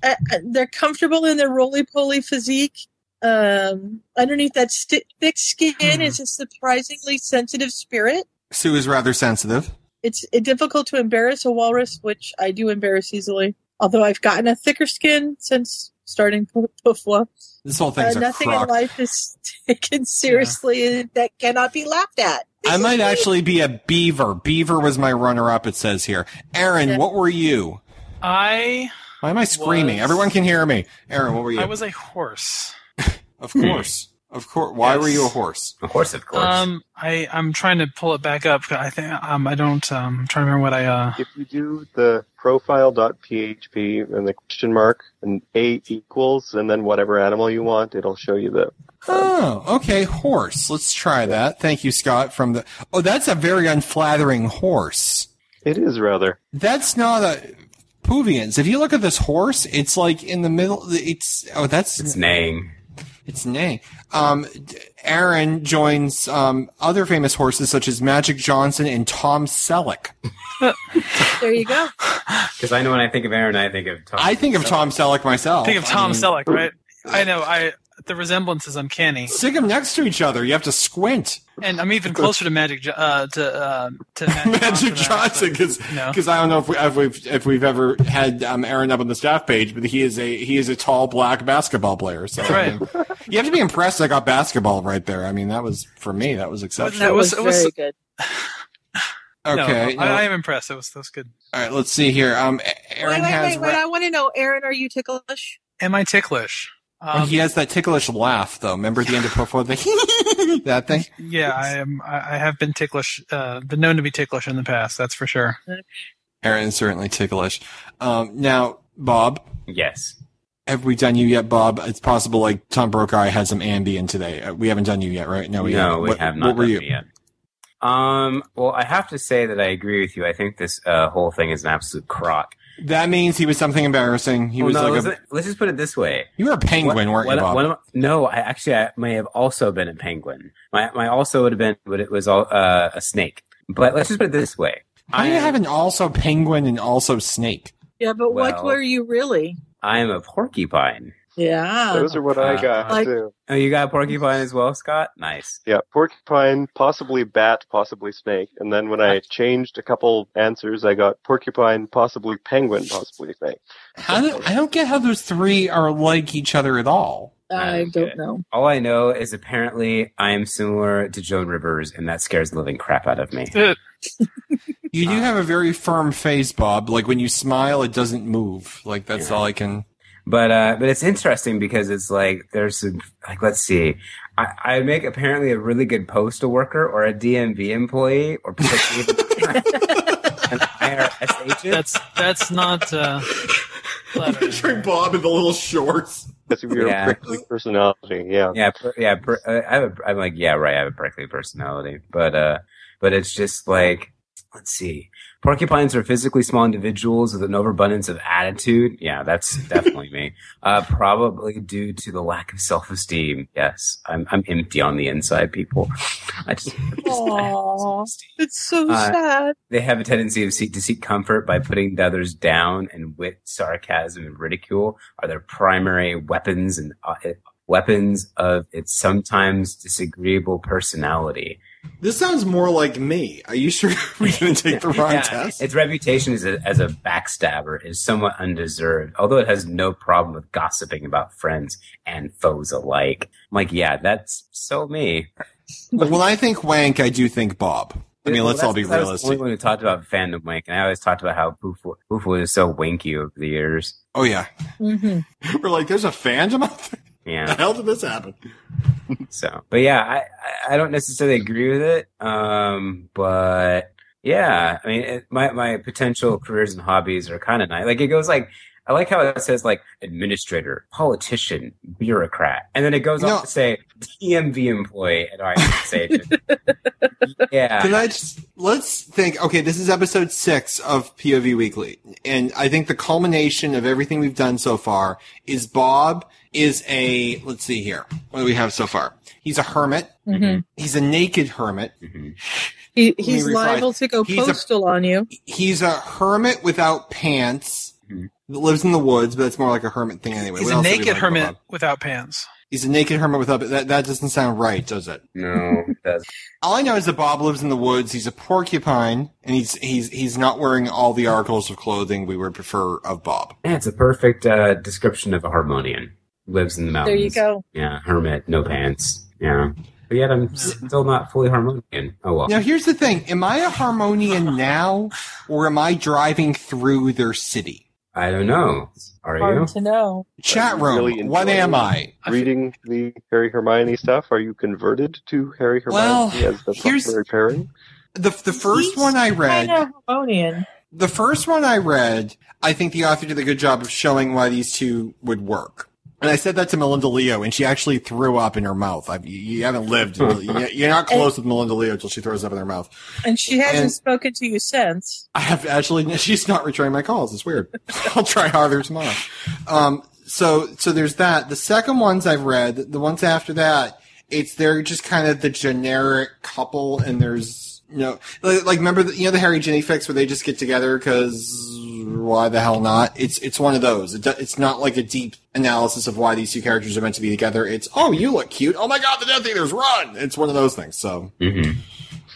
H: uh, uh, they're comfortable in their roly-poly physique. Um, underneath that sti thick skin
E: Hmm.
H: is a surprisingly sensitive spirit.
B: Sue is rather sensitive.
H: It's uh, difficult to embarrass a walrus, which I do embarrass easily. Although I've gotten a thicker skin since starting Pu- Pufwa.
B: This whole
H: Uh,
B: thing's a
H: nothing in life is taken seriously that cannot be laughed at.
B: I might actually be a beaver. Beaver was my runner-up. It says here. Aaron,
H: Yeah.
B: what were you?
E: I
B: Why am I screaming?
E: Was-
B: Everyone can hear me. Aaron, what were you?
E: I was a horse.
B: of course, of course. Why
E: Yes.
B: were you a horse?
C: of course, of course.
E: Um, I I'm trying to pull it back up. I think um I don't um I'm trying to remember what I uh
F: If you do the profile.php and the question mark and a equals and then whatever animal you want, it'll show you the.
B: Oh, okay, horse. Let's try that. Thank you, Scott. From the oh, that's a very unflattering horse.
F: It is rather.
B: That's not a Puvians. If you look at this horse, it's like in the middle. It's oh, that's
C: it's neighing.
B: It's nay. Um, Aaron joins um, other famous horses such as Magic Johnson and Tom Selleck.
H: There you go.
C: Because I know when I think of Aaron, I think of Tom.
B: I think of Tom Selleck myself.
E: think of
B: I
E: Tom
B: mean,
E: Selleck, right? I know. I the resemblance is uncanny,
B: Stick them next to each other. You have to squint.
E: and I'm even closer to Magic Jo- uh, to uh, to Magic,
B: Magic
E: Johnson,
B: Johnson, because
E: No.
B: I don't know if, we, if we've if we've ever had um, Aaron up on the staff page, but he is a he is a tall black basketball player. So
E: That's right.
B: I mean, you have to be impressed. I got basketball right there. I mean, that was for me. That was
E: That
B: exceptional.
H: That
E: was-
H: was,
E: it was-
H: very good.
B: Okay,
E: no, I, I am impressed. That was that was good.
B: all right. Let's see here. Um, Aaron
H: wait, wait,
B: has
H: wait, wait.
B: ra-
H: I want to know, Aaron, are you ticklish?
E: Am I ticklish? Um,
B: he has that ticklish laugh, though. Remember the end of Profo, the that thing.
E: yeah, I am. I I have been ticklish. Uh, been known to be ticklish in the past. That's for sure.
B: Aaron is certainly ticklish. Um, now, Bob,
C: Yes.
B: have we done you yet, Bob? It's possible like Tom Brokaw I had some Ambien today. Uh, we haven't done you yet, right? No, we
C: no,
B: haven't.
C: we
B: what,
C: have not
B: What were
C: done
B: you?
C: it yet. Um, well, I have to say that I agree with you. I think this uh, whole thing is an absolute crock.
B: That means he was something embarrassing. He
C: Well,
B: was
C: no,
B: like
C: let's,
B: a.
C: let's just put it this way.
B: You were a penguin, weren't
C: One-
B: you, Bob?
C: one of my- no, I actually I may have also been a penguin. My my also would have been, but it was all uh, a snake. But let's just put it this way.
B: How do you have an also penguin and also snake?
H: Yeah, but what
C: Well-
H: were you really?
C: I am a porcupine.
H: Yeah.
F: Those are what I got
H: like-
F: too.
C: Oh, you got porcupine as well, Scott? Nice.
F: Yeah, porcupine, possibly bat, possibly snake. And then when I changed a couple answers, I got porcupine, possibly penguin, possibly snake.
B: How do, I don't get how those three are like each other at all.
H: I
C: Okay.
H: don't know.
C: All I know is apparently I am similar to Joan Rivers, and that scares the living crap out of me.
B: You do have a very firm face, Bob. Like when you smile, it doesn't move. Like that's all I can.
C: But uh, but it's interesting because it's like there's some like let's see, I, I make apparently a really good postal worker or a DMV employee or an IRS agent.
E: That's that's not. Uh, flattering.
B: Bob in the little shorts.
F: That's your
C: Yeah.
F: prickly personality. Yeah.
C: Yeah, per, yeah. Per, uh, I have a, I'm like, yeah, right. I have a prickly personality, but uh, but it's just like, let's see. Porcupines are physically small individuals with an overabundance of attitude. Yeah, that's definitely me. Uh, probably due to the lack of self-esteem. Yes, I'm I'm empty on the inside, people. I just, I just I have no
H: Aw,
C: self-esteem.
H: it's so
C: Uh,
H: sad.
C: They have a tendency of seek to seek comfort by putting the others down, and wit, sarcasm, and ridicule are their primary weapons and uh, weapons of its sometimes disagreeable personality.
B: This sounds more like me. Are you sure we're going to take the wrong
C: Yeah,
B: test?
C: Its reputation as a, as a backstabber is somewhat undeserved, although it has no problem with gossiping about friends and foes alike. I'm like, yeah, that's so me.
B: when I think wank, I do think Bob. I mean,
C: Well,
B: let's all be
C: that's 'cause I was the
B: realistic.
C: only one who talked about fandom wank, and I always talked about how Poof, Poof was so wanky over the years.
B: Oh yeah,
H: hmm
B: we're like, there's a fandom out there. The
C: Yeah.
B: hell did this happen?
C: So, but yeah, I, I- I don't necessarily agree with it. Um, but yeah, I mean, it, my, my potential careers and hobbies are kind of nice. Like it goes like, I like how it says like administrator, politician, bureaucrat. And then it goes
B: No.
C: on to say DMV employee and IRS agent. yeah.
B: Can I just let's think? Okay, this is episode six of POV Weekly, and I think the culmination of everything we've done so far is Bob is a. Let's see here. What do we have so far? He's a hermit.
H: hmm
B: He's a naked hermit.
C: Mhm.
H: He, he's liable to go
B: He's a-
H: postal on you.
B: He's a hermit without pants. That lives in the woods, but it's more like a hermit thing anyway.
E: He's
B: What
E: a
B: else do we
E: naked
B: like
E: hermit
B: Bob?
E: without pants.
B: He's a naked hermit without. That that doesn't sound right, does it?
C: No, it doesn't.
B: All I know is that Bob lives in the woods. He's a porcupine, and he's he's he's not wearing all the articles of clothing we would prefer of Bob.
C: Yeah, it's a perfect uh, description of a harmonian. Lives in the mountains.
H: There you go.
C: Yeah, hermit, no pants. Yeah. But yet I'm still not fully harmonian. Oh well.
B: Now, here's the thing: Am I a harmonian now, or am I driving through their city?
C: I don't know. Are
H: Hard
C: you?
H: to know.
B: Chat room.
F: Really
B: what am I?
F: Reading the Harry Hermione stuff, are you converted to Harry Hermione
B: Well,
F: as the
B: here's-
F: primary pairing?
B: The the first
H: He's
B: one I read.
H: Kind of harmonian.
B: The first one I read, I think the author did a good job of showing why these two would work. And I said that to Melinda Leo, and she actually threw up in her mouth. I, you you haven't lived. you- You're not close with Melinda Leo until she throws up in her mouth.
H: And she hasn't
B: And-
H: spoken to you since.
B: I have actually. She's not returning my calls. It's weird. I'll try harder tomorrow. Um. So so there's that. The second ones I've read, the ones after that, it's they're just kind of the generic couple, and there's you know like, like remember the, you know the Harry Ginny fics where they just get together because why the hell not? It's it's one of those. It, do- it's not like a deep analysis of why these two characters are meant to be together. It's oh you look cute. Oh my god the Death Eaters run. It's one of those things. So.
C: Mm-hmm.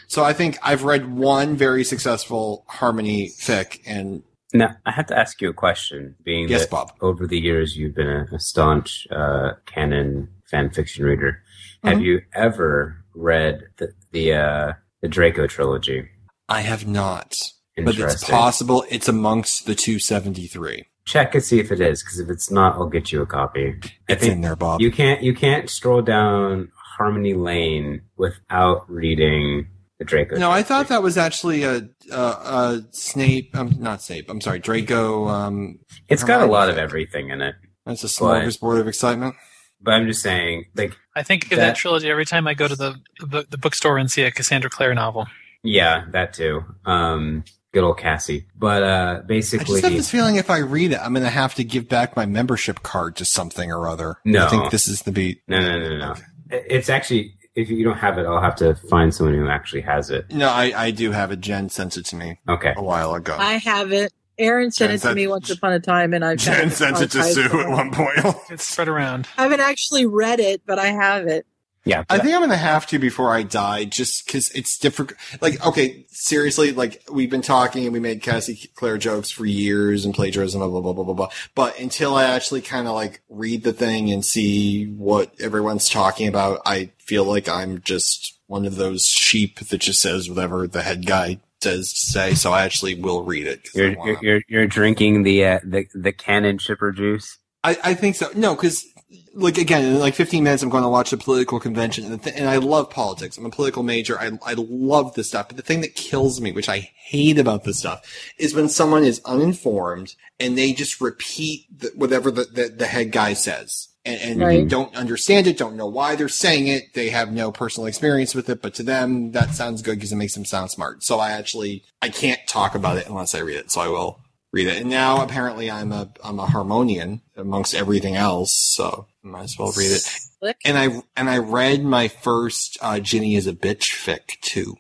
B: So I think I've read one very successful harmony fic, and
C: Now I have to ask you a question. Being
B: yes,
C: that
B: Bob.
C: over the years you've been a, a staunch uh, canon fan fiction reader, have
B: Mhm.
C: you ever read the the uh, the Draco trilogy?
B: I have not, but it's possible it's amongst the 273.
C: Check and see if it is, because if it's not, I'll get you a copy.
B: It's in there, Bob.
C: You can't you can't stroll down Harmony Lane without reading the Draco.
B: no, I thought that was actually a, a, a Snape. Um, not Snape. I'm sorry, Draco. Um,
C: it's got a lot of everything in it.
B: That's a
C: But-
B: smorgasbord of excitement.
C: But I'm just saying, like,
E: I think of
C: That-
E: that, trilogy every time I go to the, the the bookstore and see a Cassandra Clare novel.
C: Yeah, that too. Um, good old Cassie. But uh, basically,
B: I
C: basically,
B: just have this feeling if I read it, I'm going to have to give back my membership card to something or other.
C: No.
B: I think this is the beat.
C: no, no, no, no. It- It's actually if you don't have it, I'll have to find someone who actually has it.
B: No, I, I do have it. Jen sent it to me
C: Okay.
B: a while ago.
H: I have it. Aaron sent
B: Jen
H: it to
B: sent-
H: me once upon a time, and I've
B: Jen sent it to
H: archived
B: Sue at one point.
E: It's spread around.
H: I haven't actually read it, but I have it.
C: Yeah.
B: I think I'm gonna have to before I die, just because it's different. Like, okay, seriously, like we've been talking and we made Cassie Clare jokes for years and plagiarism, blah blah blah blah blah. blah. But until I actually kind of like read the thing and see what everyone's talking about, I feel like I'm just one of those sheep that just says whatever the head guy says to say. So I actually will read it.
C: You're, you're you're drinking the uh, the the canon shipper juice.
B: I, I think so. No, because like again, in like 15 minutes, I'm going to watch a political convention, and, the th- and I love politics. I'm a political major. I I love this stuff. But the thing that kills me, which I hate about this stuff, is when someone is uninformed and they just repeat the, whatever the, the the head guy says. And, and
H: Right.
B: don't understand it, don't know why they're saying it. They have no personal experience with it, but to them, that sounds good because it makes them sound smart. So I actually, I can't talk about it unless I read it. So I will read it. And now apparently I'm a I'm a harmonian amongst everything else, so might as well read it.
H: Slick.
B: And I and I read my first uh, Ginny is a bitch fic too.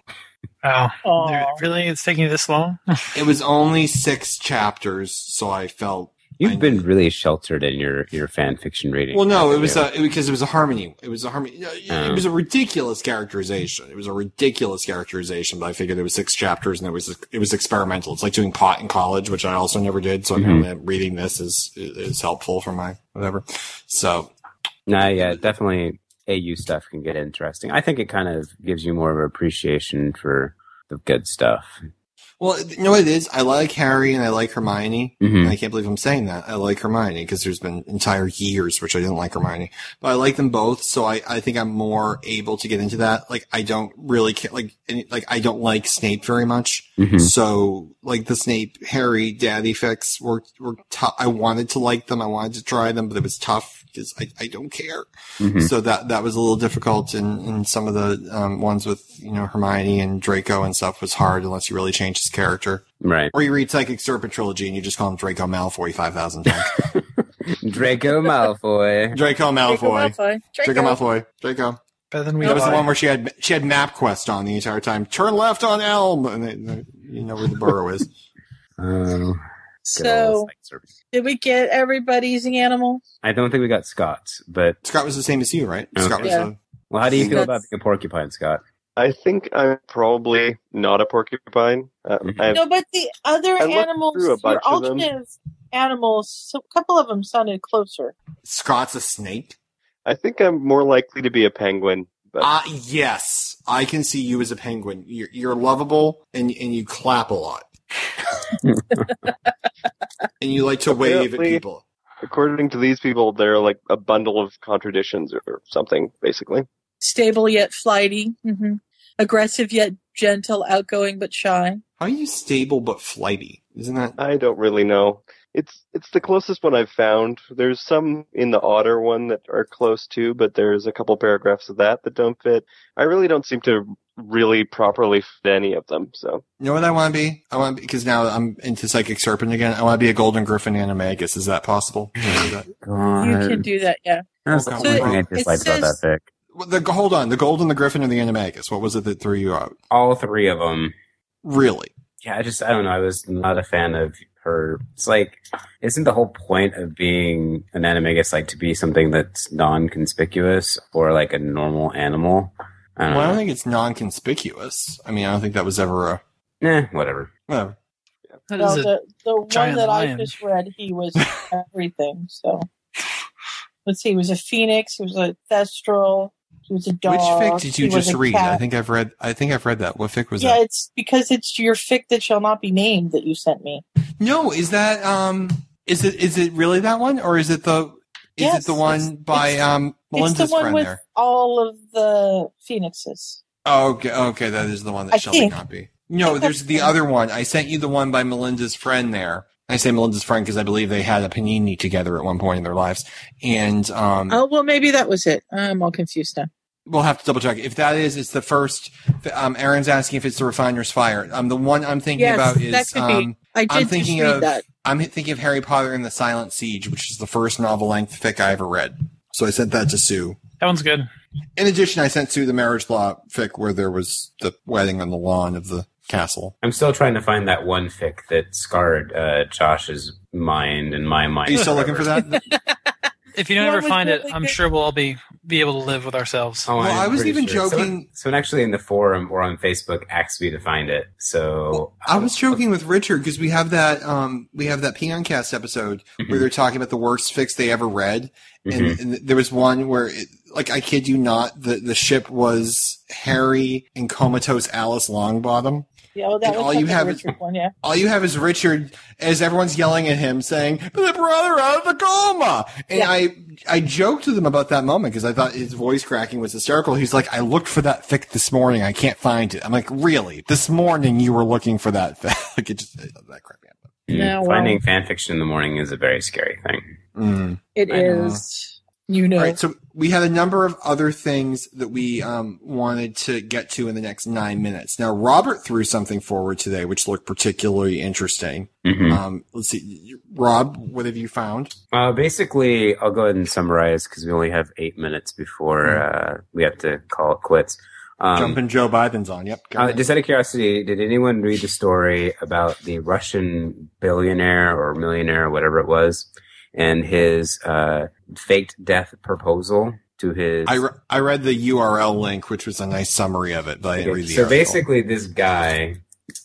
E: Wow.
H: Aw.
E: Really? It's taking you this long?
B: It was only six chapters, so I felt
C: You've been really sheltered in your your fan fiction reading.
B: well. No, it was a, it, because it was a harmony. It was a harmony. It
C: Oh.
B: was a ridiculous characterization. It was a ridiculous characterization. But I figured it was six chapters, and it was it was experimental. It's like doing pot in college, which I also never did. So
C: Mhm.
B: apparently, reading this is is helpful for my whatever. So
C: No, yeah, definitely AU stuff can get interesting. I think it kind of gives you more of an appreciation for the good stuff.
B: Well, you know what it is? I like Harry and I like Hermione.
C: Mhm.
B: And I can't believe I'm saying that. I like Hermione because there's been entire years which I didn't like Hermione, but I like them both. So I, I think I'm more able to get into that. Like I don't really care, like, any, like I don't like Snape very much.
C: Mhm.
B: So like the Snape Harry Daddy fics were, were tough. I wanted to like them. I wanted to try them, but it was tough because I, I don't care.
C: Mhm.
B: So that that was a little difficult, and in some of the um, ones with you know Hermione and Draco and stuff was hard unless you really change his character,
C: Right.
B: or you read Psychic Serpent trilogy and you just call him Draco Malfoy five thousand times.
C: Draco Malfoy.
B: Draco Malfoy,
H: Malfoy.
B: Draco Malfoy, Draco.
E: Better than we
B: That was the one where she had she had MapQuest on the entire time. Turn left on Elm, and they, they- you know where the burrow is.
C: Oh, good
H: So,
C: old Psych Serpent.
H: did we get everybody's animal?
C: I don't think we got Scott's, but
B: Scott was the same as you, right?
C: Okay.
B: Scott was
H: Yeah.
B: a,
C: well, how do you feel
H: That's-
C: about being a porcupine, Scott?
F: I think I'm probably not a porcupine. Uh,
C: Mhm.
H: No, but the other
F: I
H: animals,
F: through
H: your
F: bunch
H: alternative animals, so a couple of them sounded closer.
B: Scott's a snake.
F: I think I'm more likely to be a penguin. But
B: Ah, yes, I can see you as a penguin. You're, you're lovable and and you clap a lot, and you like to wave at people.
F: according to these people, they're like a bundle of contradictions or something, basically.
H: Stable yet flighty. hmm Aggressive yet gentle, outgoing but shy.
B: How are you stable but flighty? Isn't that?
F: I don't really know. It's it's the closest one I've found. There's some in the otter one that are close to, but there's a couple paragraphs of that that don't fit. I really don't seem to really properly fit any of them. So
B: You know what I want to be? I want because now I'm into psychic serpent again. I want to be a golden griffin animagus. Is that possible? Can I do that?
C: God.
H: You can do that, yeah.
C: That's the only
B: So
C: thing I
H: it
C: about that
H: says-
C: pick.
B: The hold on, the golden, the griffin, and the animagus. What was it that threw you out?
C: All three of them.
B: Really?
C: Yeah, I just I don't know. I was not a fan of her. It's like, isn't the whole point of being an animagus like to be something that's non-conspicuous or like a normal animal? I don't
B: Well, I don't think it's non-conspicuous. I mean, I don't think that was ever a
C: Eh, whatever.
B: whatever.
E: That
H: No, the, the one
E: giant
H: that I just read, he was everything. So let's see, he was a phoenix, he was a thestral, he was a dog.
B: Which fic did you
H: he
B: just read?
H: cat.
B: I think I've read. I think I've read that. What fic was
H: yeah,
B: that?
H: it's because it's your fic that shall not be named that you sent me.
B: No, is that um? Is it is it really that one, or is it the is
H: Yes,
B: it the one
H: it's-
B: by
H: it's-
B: um Melinda's
H: it's the one
B: friend
H: with
B: there?
H: all of the phoenixes.
B: Oh, okay, okay, that is the one that
H: I
B: shall
H: think.
B: not be. No, there's the other one. I sent you the one by Melinda's friend there. I say Melinda's friend because I believe they had a panini together at one point in their lives. And um,
H: Oh well, maybe that was it. I'm all confused now.
B: We'll have to double check. If that is, it's the first. Um, Aaron's asking if it's the Refiner's Fire. Um, the one I'm thinking
H: Yes,
B: about
H: that
B: is
H: could be.
B: um,
H: I did
B: I'm
H: just
B: thinking
H: read
B: of
H: that.
B: I'm thinking of Harry Potter and the Silent Siege, which is the first novel length fic I ever read. So I sent that to Sue.
E: That one's good.
B: In addition, I sent Sue the marriage law fic where there was the wedding on the lawn of the castle.
C: I'm still trying to find that one fic that scarred uh, Josh's mind and my mind.
B: Are you still looking for that?
E: If you don't
H: One
E: ever find it, I'm sure we'll all be be able to live with ourselves.
C: Oh,
B: Well,
C: I'm
B: was even
C: sure.
B: joking-
C: Someone, someone actually in the forum or on Facebook asked me to find it. So
B: I was joking with Richard because we have that um we have that Peoncast episode
C: Mm-hmm.
B: where they're talking about the worst fics they ever read, and,
C: Mhm.
B: and there was one where, it, like, I kid you not, the the ship was Harry and comatose Alice Longbottom.
H: Yeah, well, that was
B: all you
H: something
B: have is-
H: Richard one, yeah.
B: All you have is Richard as everyone's yelling at him saying, "The brother out of the coma," and
H: Yeah.
B: I I joked to them about that moment because I thought his voice cracking was hysterical. He's like, "I looked for that fic this morning, I can't find it." I'm like, "Really? This morning you were looking for that?" fic?" like it just that cracked me up.
C: Mm,
H: well-
C: finding fan fiction in the morning is a very scary thing.
B: Mm.
H: It
C: I know.
H: Is. You know.
B: All right, so we had a number of other things that we um, wanted to get to in the next nine minutes. Now, Robert threw something forward today, which looked particularly interesting.
C: Mhm.
B: Um, let's see, Rob, what have you found?
C: Uh, basically, I'll go ahead and summarize because we only have eight minutes before
B: Mm-hmm.
C: uh, we have to call it quits. Um,
B: Jumping Joe Biden's on. Yep.
C: Uh, just out of curiosity, did anyone read the story about the Russian billionaire or millionaire or whatever it was, and his uh, faked death proposal to his?
B: I, re- I read the URL link, which was a nice summary of it, but I didn't read the
C: so
B: article.
C: basically, this guy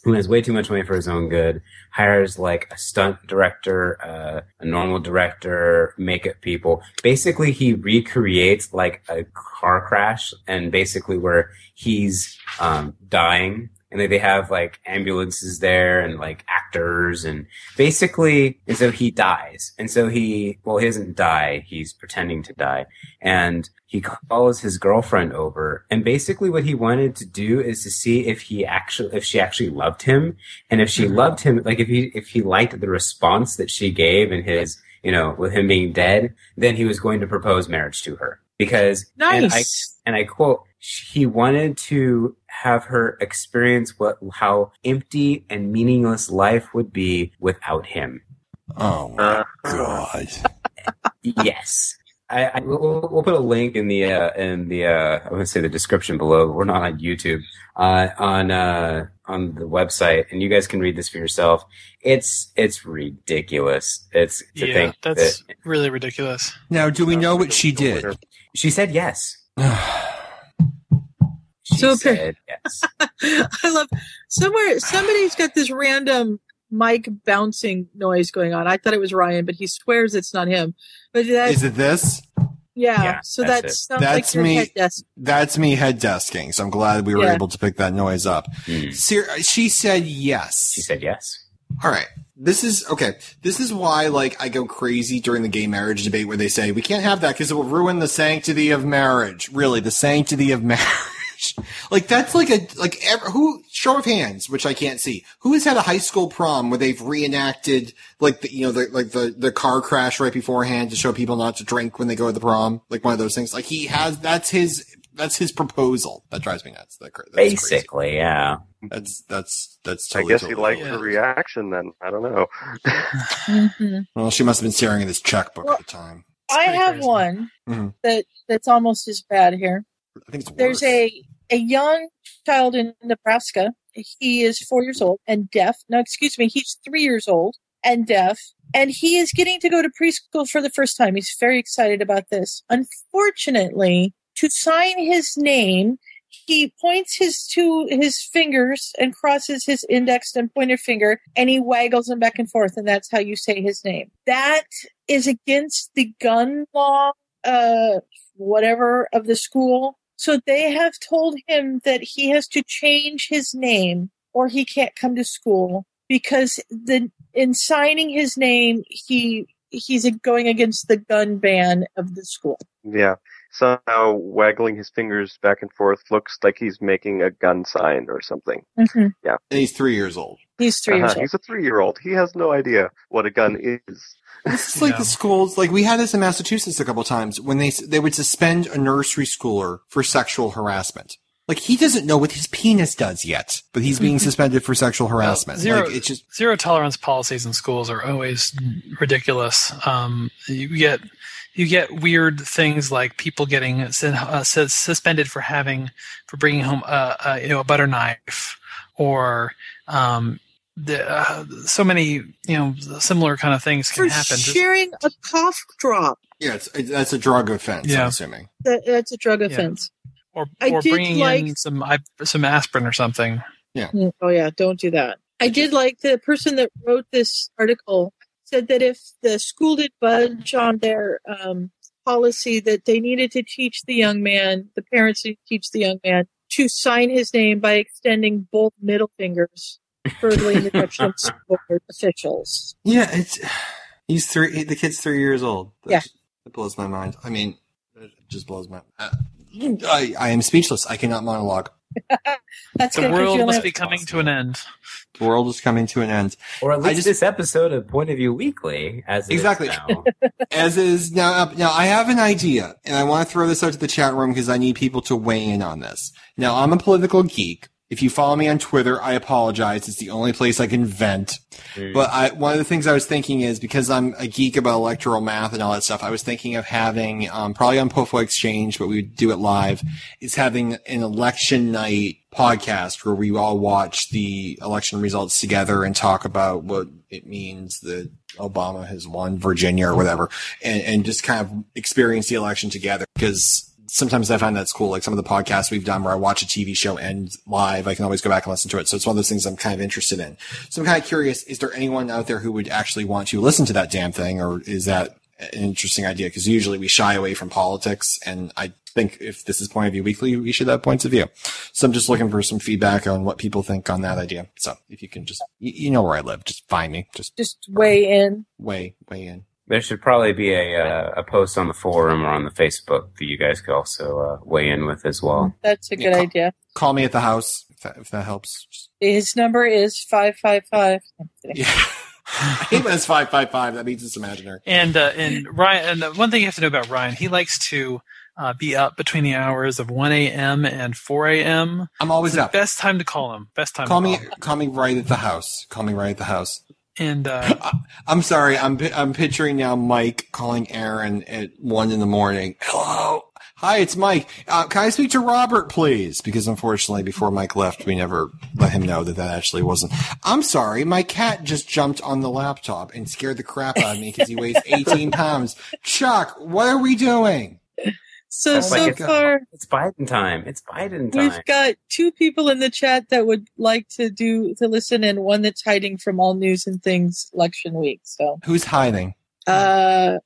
C: who has way too much money for his own good hires like a stunt director, uh, a normal director, makeup people. Basically, he recreates like a car crash, and basically where he's um, dying. And they they have like ambulances there and like actors and basically, and so he dies. And so he, well, he doesn't die. He's pretending to die and he calls his girlfriend over and basically what he wanted to do is to see if he actually if she actually loved him and if she mm-hmm. loved him like if he if he liked the response that she gave and his you know with him being dead then he was going to propose marriage to her because and I,
H: Nice.
C: and I quote he wanted to have her experience what how empty and meaningless life would be without him
B: oh my god.
C: yes. I, I we'll, we'll put a link in the uh, in the uh, I would say the description below. We're not on YouTube, uh, on uh, on the website, and you guys can read this for yourself. It's it's ridiculous. It's to
E: yeah,
C: think
E: that's
C: that
E: really ridiculous.
B: Now, do we know what she did?
C: she said yes. She
H: So
C: said yes.
H: I love somewhere somebody's got this random mic bouncing noise going on. I thought it was Ryan, but he swears it's not him. But that
B: Is it this?
H: yeah,
C: Yeah,
H: so
C: that's
H: that sounds
B: That's
H: like
B: me.
H: head.
B: That's me head desking. So I'm glad we were
H: Yeah.
B: able to pick that noise up.
C: Mm.
B: Ser- she said yes.
C: She said yes.
B: All right. This is okay. This is why, like, I go crazy during the gay marriage debate where they say we can't have that because it will ruin the sanctity of marriage. Really, the sanctity of marriage. Like that's like a like ev- who show of hands, which I can't see. Who has had a high school prom where they've reenacted like the you know the like the the car crash right beforehand to show people not to drink when they go to the prom, like one of those things. Like he has. That's his. That's his proposal. That drives me nuts. That, cra- that's crazy.
C: Basically, yeah.
B: That's that's that's.
F: Totally, I
B: Totally,
F: guess he liked
E: Yeah.
F: her reaction then. I don't know.
H: Mhm.
B: Well, she must have been staring at his checkbook
H: Well,
B: at the time.
H: I have
E: crazy.
H: one
B: Mhm.
H: that that's almost as bad here.
B: I think it's
H: There's a a young child in Nebraska. He is four years old and deaf. No, excuse me, he's three years old and deaf, and he is getting to go to preschool for the first time. He's very excited about this. Unfortunately, to sign his name, he points his two his fingers and crosses his index and pointer finger, and he waggles them back and forth, and that's how you say his name. That is against the gun law, uh, whatever of the school. So they have told him that he has to change his name or he can't come to school because the in signing his name he he's going against the gun ban of the school.
F: Yeah. Somehow waggling his fingers back and forth looks like he's making a gun sign or something.
H: Mhm.
F: Yeah.
B: And he's three years old.
H: He's 3
F: Uh-huh,
H: old.
F: He's a three-year-old. He has no idea what a gun is.
B: This is like
E: Yeah.
B: the schools, like we had this in Massachusetts a couple times when they they would suspend a nursery schooler for sexual harassment. Like he doesn't know what his penis does yet, but he's being suspended for sexual harassment.
E: zero-
B: Like it's just
E: zero tolerance policies in schools are always ridiculous. Um, you get you get weird things like people getting uh, suspended for having for bringing home a, a you know a butter knife or um, the, uh, so many you know similar kind of things can
A: For
E: happen. Just-
A: sharing a cough drop.
B: yeah, it's, it, that's a drug offense.
E: Yeah.
B: I'm assuming.
A: That, that's a drug
E: Yeah.
A: offense.
E: or
A: I
E: or
A: did
E: bringing
A: like-
E: in some some aspirin or something.
A: Mm, Oh yeah, don't do that. I did like the person that wrote this article said that if the school did budge on their um, policy, that they needed to teach the young man, the parents need to teach the young man to sign his name by extending both middle fingers furtherly in the direction of school officials.
B: Yeah, it's he's three. The kid's three years old. That
A: Yeah.
B: just- that blows my mind. I mean, it just blows my. Uh, I I am speechless. I cannot monologue.
H: That's
E: The
H: good 'cause
E: world must be coming to an end.
B: The world is coming to an end.
C: Or at
B: I
C: least
B: just-
C: this episode of Point of View Weekly, as it is
B: Exactly.
C: now.
B: As is now. uh, Now I have an idea, and I want to throw this out to the chat room because I need people to weigh in on this. Now I'm a political geek. If you follow me on Twitter, I apologize. It's the only place I can vent. But I, one of the things I was thinking is because I'm a geek about electoral math and all that stuff, I was thinking of having, um, probably on Pofo Exchange, but we would do it live, is having an election night podcast where we all watch the election results together and talk about what it means that Obama has won Virginia or whatever and, and just kind of experience the election together because sometimes I find that's cool. Like some of the podcasts we've done where I watch a TV show end live, I can always go back and listen to it. So it's one of those things I'm kind of interested in. So I'm kind of curious, is there anyone out there who would actually want to listen to that damn thing or is that an interesting idea? Cause usually we shy away from politics and I think if this is point of view weekly, we should have points of view. So I'm just looking for some feedback on what people think on that idea. So if you can just, you, you know where I live, just find me, just
H: just weigh in.
B: weigh, weigh in.
C: There should probably be a uh, a post on the forum or on the Facebook that you guys could also uh, weigh in with as well.
H: That's a good
B: Yeah, call-
H: idea.
B: Call me at the house if that, if that helps. Just-
H: His number is five five five.
B: Yeah. I hate when it's 555. That means it's imaginary.
E: And uh, and Ryan, and the one thing you have to know about Ryan, he likes to uh, be up between the hours of 1 a.m. and 4 a.m.
B: I'm always
E: It's the
B: up.
E: Best time to call him. Best time.
B: Call
E: to
B: me,
E: Call
B: call me right at the house. Call me right at the house.
E: And uh,
B: I'm sorry. I'm I'm picturing now Mike calling Aaron at one in the morning. Hello. Hi, it's Mike. Uh, can I speak to Robert, please? Because unfortunately, before Mike left, we never let him know that that actually wasn't. I'm sorry. My cat just jumped on the laptop and scared the crap out of me because he weighs 18 pounds. Chuck, what are we doing?
H: So
C: my
H: so
C: God.
H: far
C: It's Biden time. It's Biden time.
H: we've got two people in the chat that would like to do to listen, and one that's hiding from all news and things election week. So,
B: Who's hiding?
H: uh,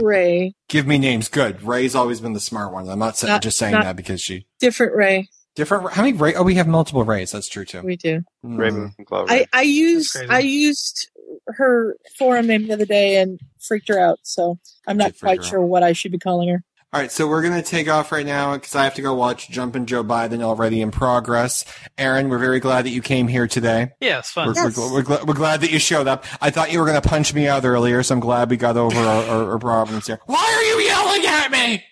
H: Ray,
B: Give me names. Good. Ray's always been the smart one. I'm not, sa-
H: Not-
B: just saying
H: not-
B: that because she
H: different Ray.
B: different. How many Ray? Oh, we have multiple Rays. That's true too.
H: We do.
B: Hmm.
F: Raven Clover.
H: I I used. I used her forum name the other day and freaked her out. So I'm not quite
B: her
H: sure what I should be calling her.
B: All right, so we're gonna take off right now because I have to go watch Jumpin' Joe Biden already in progress. Aaron, we're very glad that you came here today.
E: yeah, it's fun.
B: We're, we're, we're, gl- we're glad that you showed up. I thought you were gonna punch me out earlier, so I'm glad we got over our, our, our problems here. Why are you yelling at me?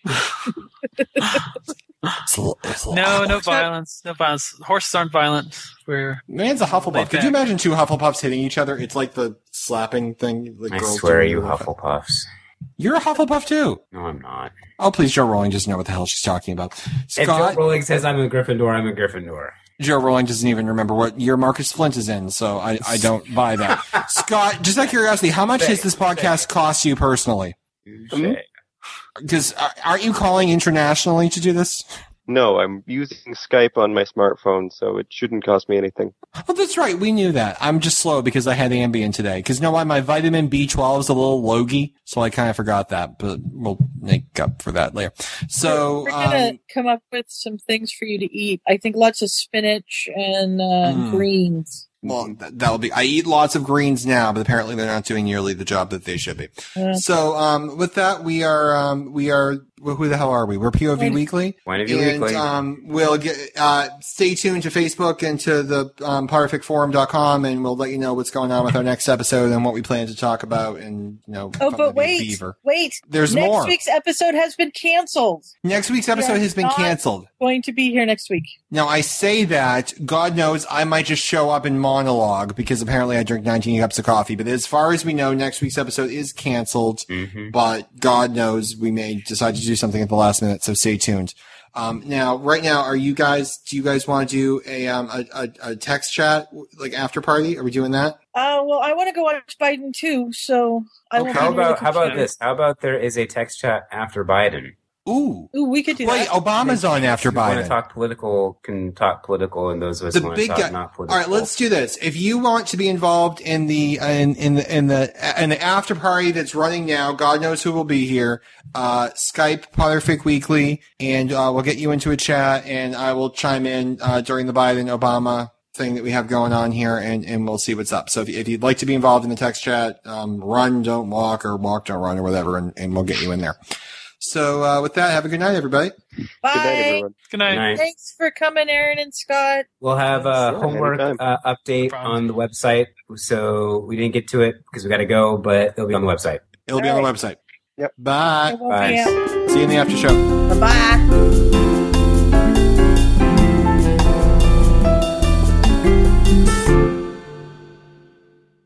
B: It's a little- it's a little
E: No, no violence. No violence. Horses aren't violent. We're
B: Man's a Hufflepuff. Could you imagine two Hufflepuffs hitting each other? It's like the slapping thing. The
C: I
B: girls
C: swear
B: do.
C: you Hufflepuffs.
B: You're a Hufflepuff too.
C: No, I'm not.
B: Oh, please, Jo Rowling doesn't know what the hell she's talking about.
C: If Jo
B: Scott,
C: Rowling says I'm a Gryffindor, I'm a Gryffindor.
B: Jo Rowling doesn't even remember what year Marcus Flint is in, so I, I don't buy that. Scott, just out of curiosity, how much has this podcast cost you personally? Because uh, aren't you calling internationally to do this?
F: No, I'm using Skype on my smartphone, so it shouldn't cost me anything.
B: Oh, that's right. We knew that. I'm just slow because I had Ambien today. Because you know why? My vitamin B12 is a little logy, so I kind of forgot that. But we'll make up for that later. So,
H: we're gonna
B: um,
H: come up with some things for you to eat. I think lots of spinach and uh,
B: Mm.
H: greens.
B: Well, that, that'll be. I eat lots of greens now, but apparently they're not doing nearly the job that they should be.
H: Uh,
B: So, um, with that, we are, um, we are, who the hell are we? We're POV
H: Point-
B: Weekly.
C: Point of View
B: and,
C: Weekly.
B: Um, we'll get, uh, stay tuned to Facebook and to the, um, PotterficForum.com and we'll let you know what's going on with our next episode and what we plan to talk about and, you know,
H: Oh, but wait,
B: Beaver.
H: wait.
B: There's
H: next
B: more.
H: week's episode has been canceled.
B: Next week's episode
H: Yeah,
B: has been canceled.
H: Going to be here next week.
B: Now I say that, God knows I might just show up in monologue because apparently I drink 19 cups of coffee. But as far as we know, next week's episode is canceled.
C: Mhm.
B: But God knows we may decide to do something at the last minute, so stay tuned. Um, now, right now, are you guys? Do you guys want to do a um a, a, a text chat like after party? Are we doing that?
H: Uh, well, I want to go watch Biden too, so I will.
B: Okay.
C: How
H: be near the
C: about how about this? How about there is a text chat after Biden?
B: Ooh,
H: Ooh, we could do that.
B: wait,
H: that.
B: Obama's on after Biden.
C: Want to talk political? Can talk political, and those of us
B: the
C: who want
B: big
C: to talk
B: guy.
C: not political.
B: right, let's do this. If you want to be involved in the in in the in the in the after party that's running now, God knows who will be here. Uh, Skype Potterfic Weekly, and uh, we'll get you into a chat, and I will chime in uh, during the Biden Obama thing that we have going on here, and and we'll see what's up. So if, if you'd like to be involved in the text chat, um, run, don't walk, or walk, don't run, or whatever, and, and we'll get you in there. So uh, with that, have a good night, everybody.
H: Bye.
F: Good night, everyone.
E: Good night.
C: Good night.
H: Thanks for coming, Aaron and Scott.
C: We'll have a
F: Sure,
C: homework uh, update
E: problem.
C: on the website. So we didn't get to it because we got to go, but it'll be on the website.
B: It'll be on the website.
F: Yep.
B: Bye.
H: It won't be
C: Bye.
B: See you in the after show.
H: Bye.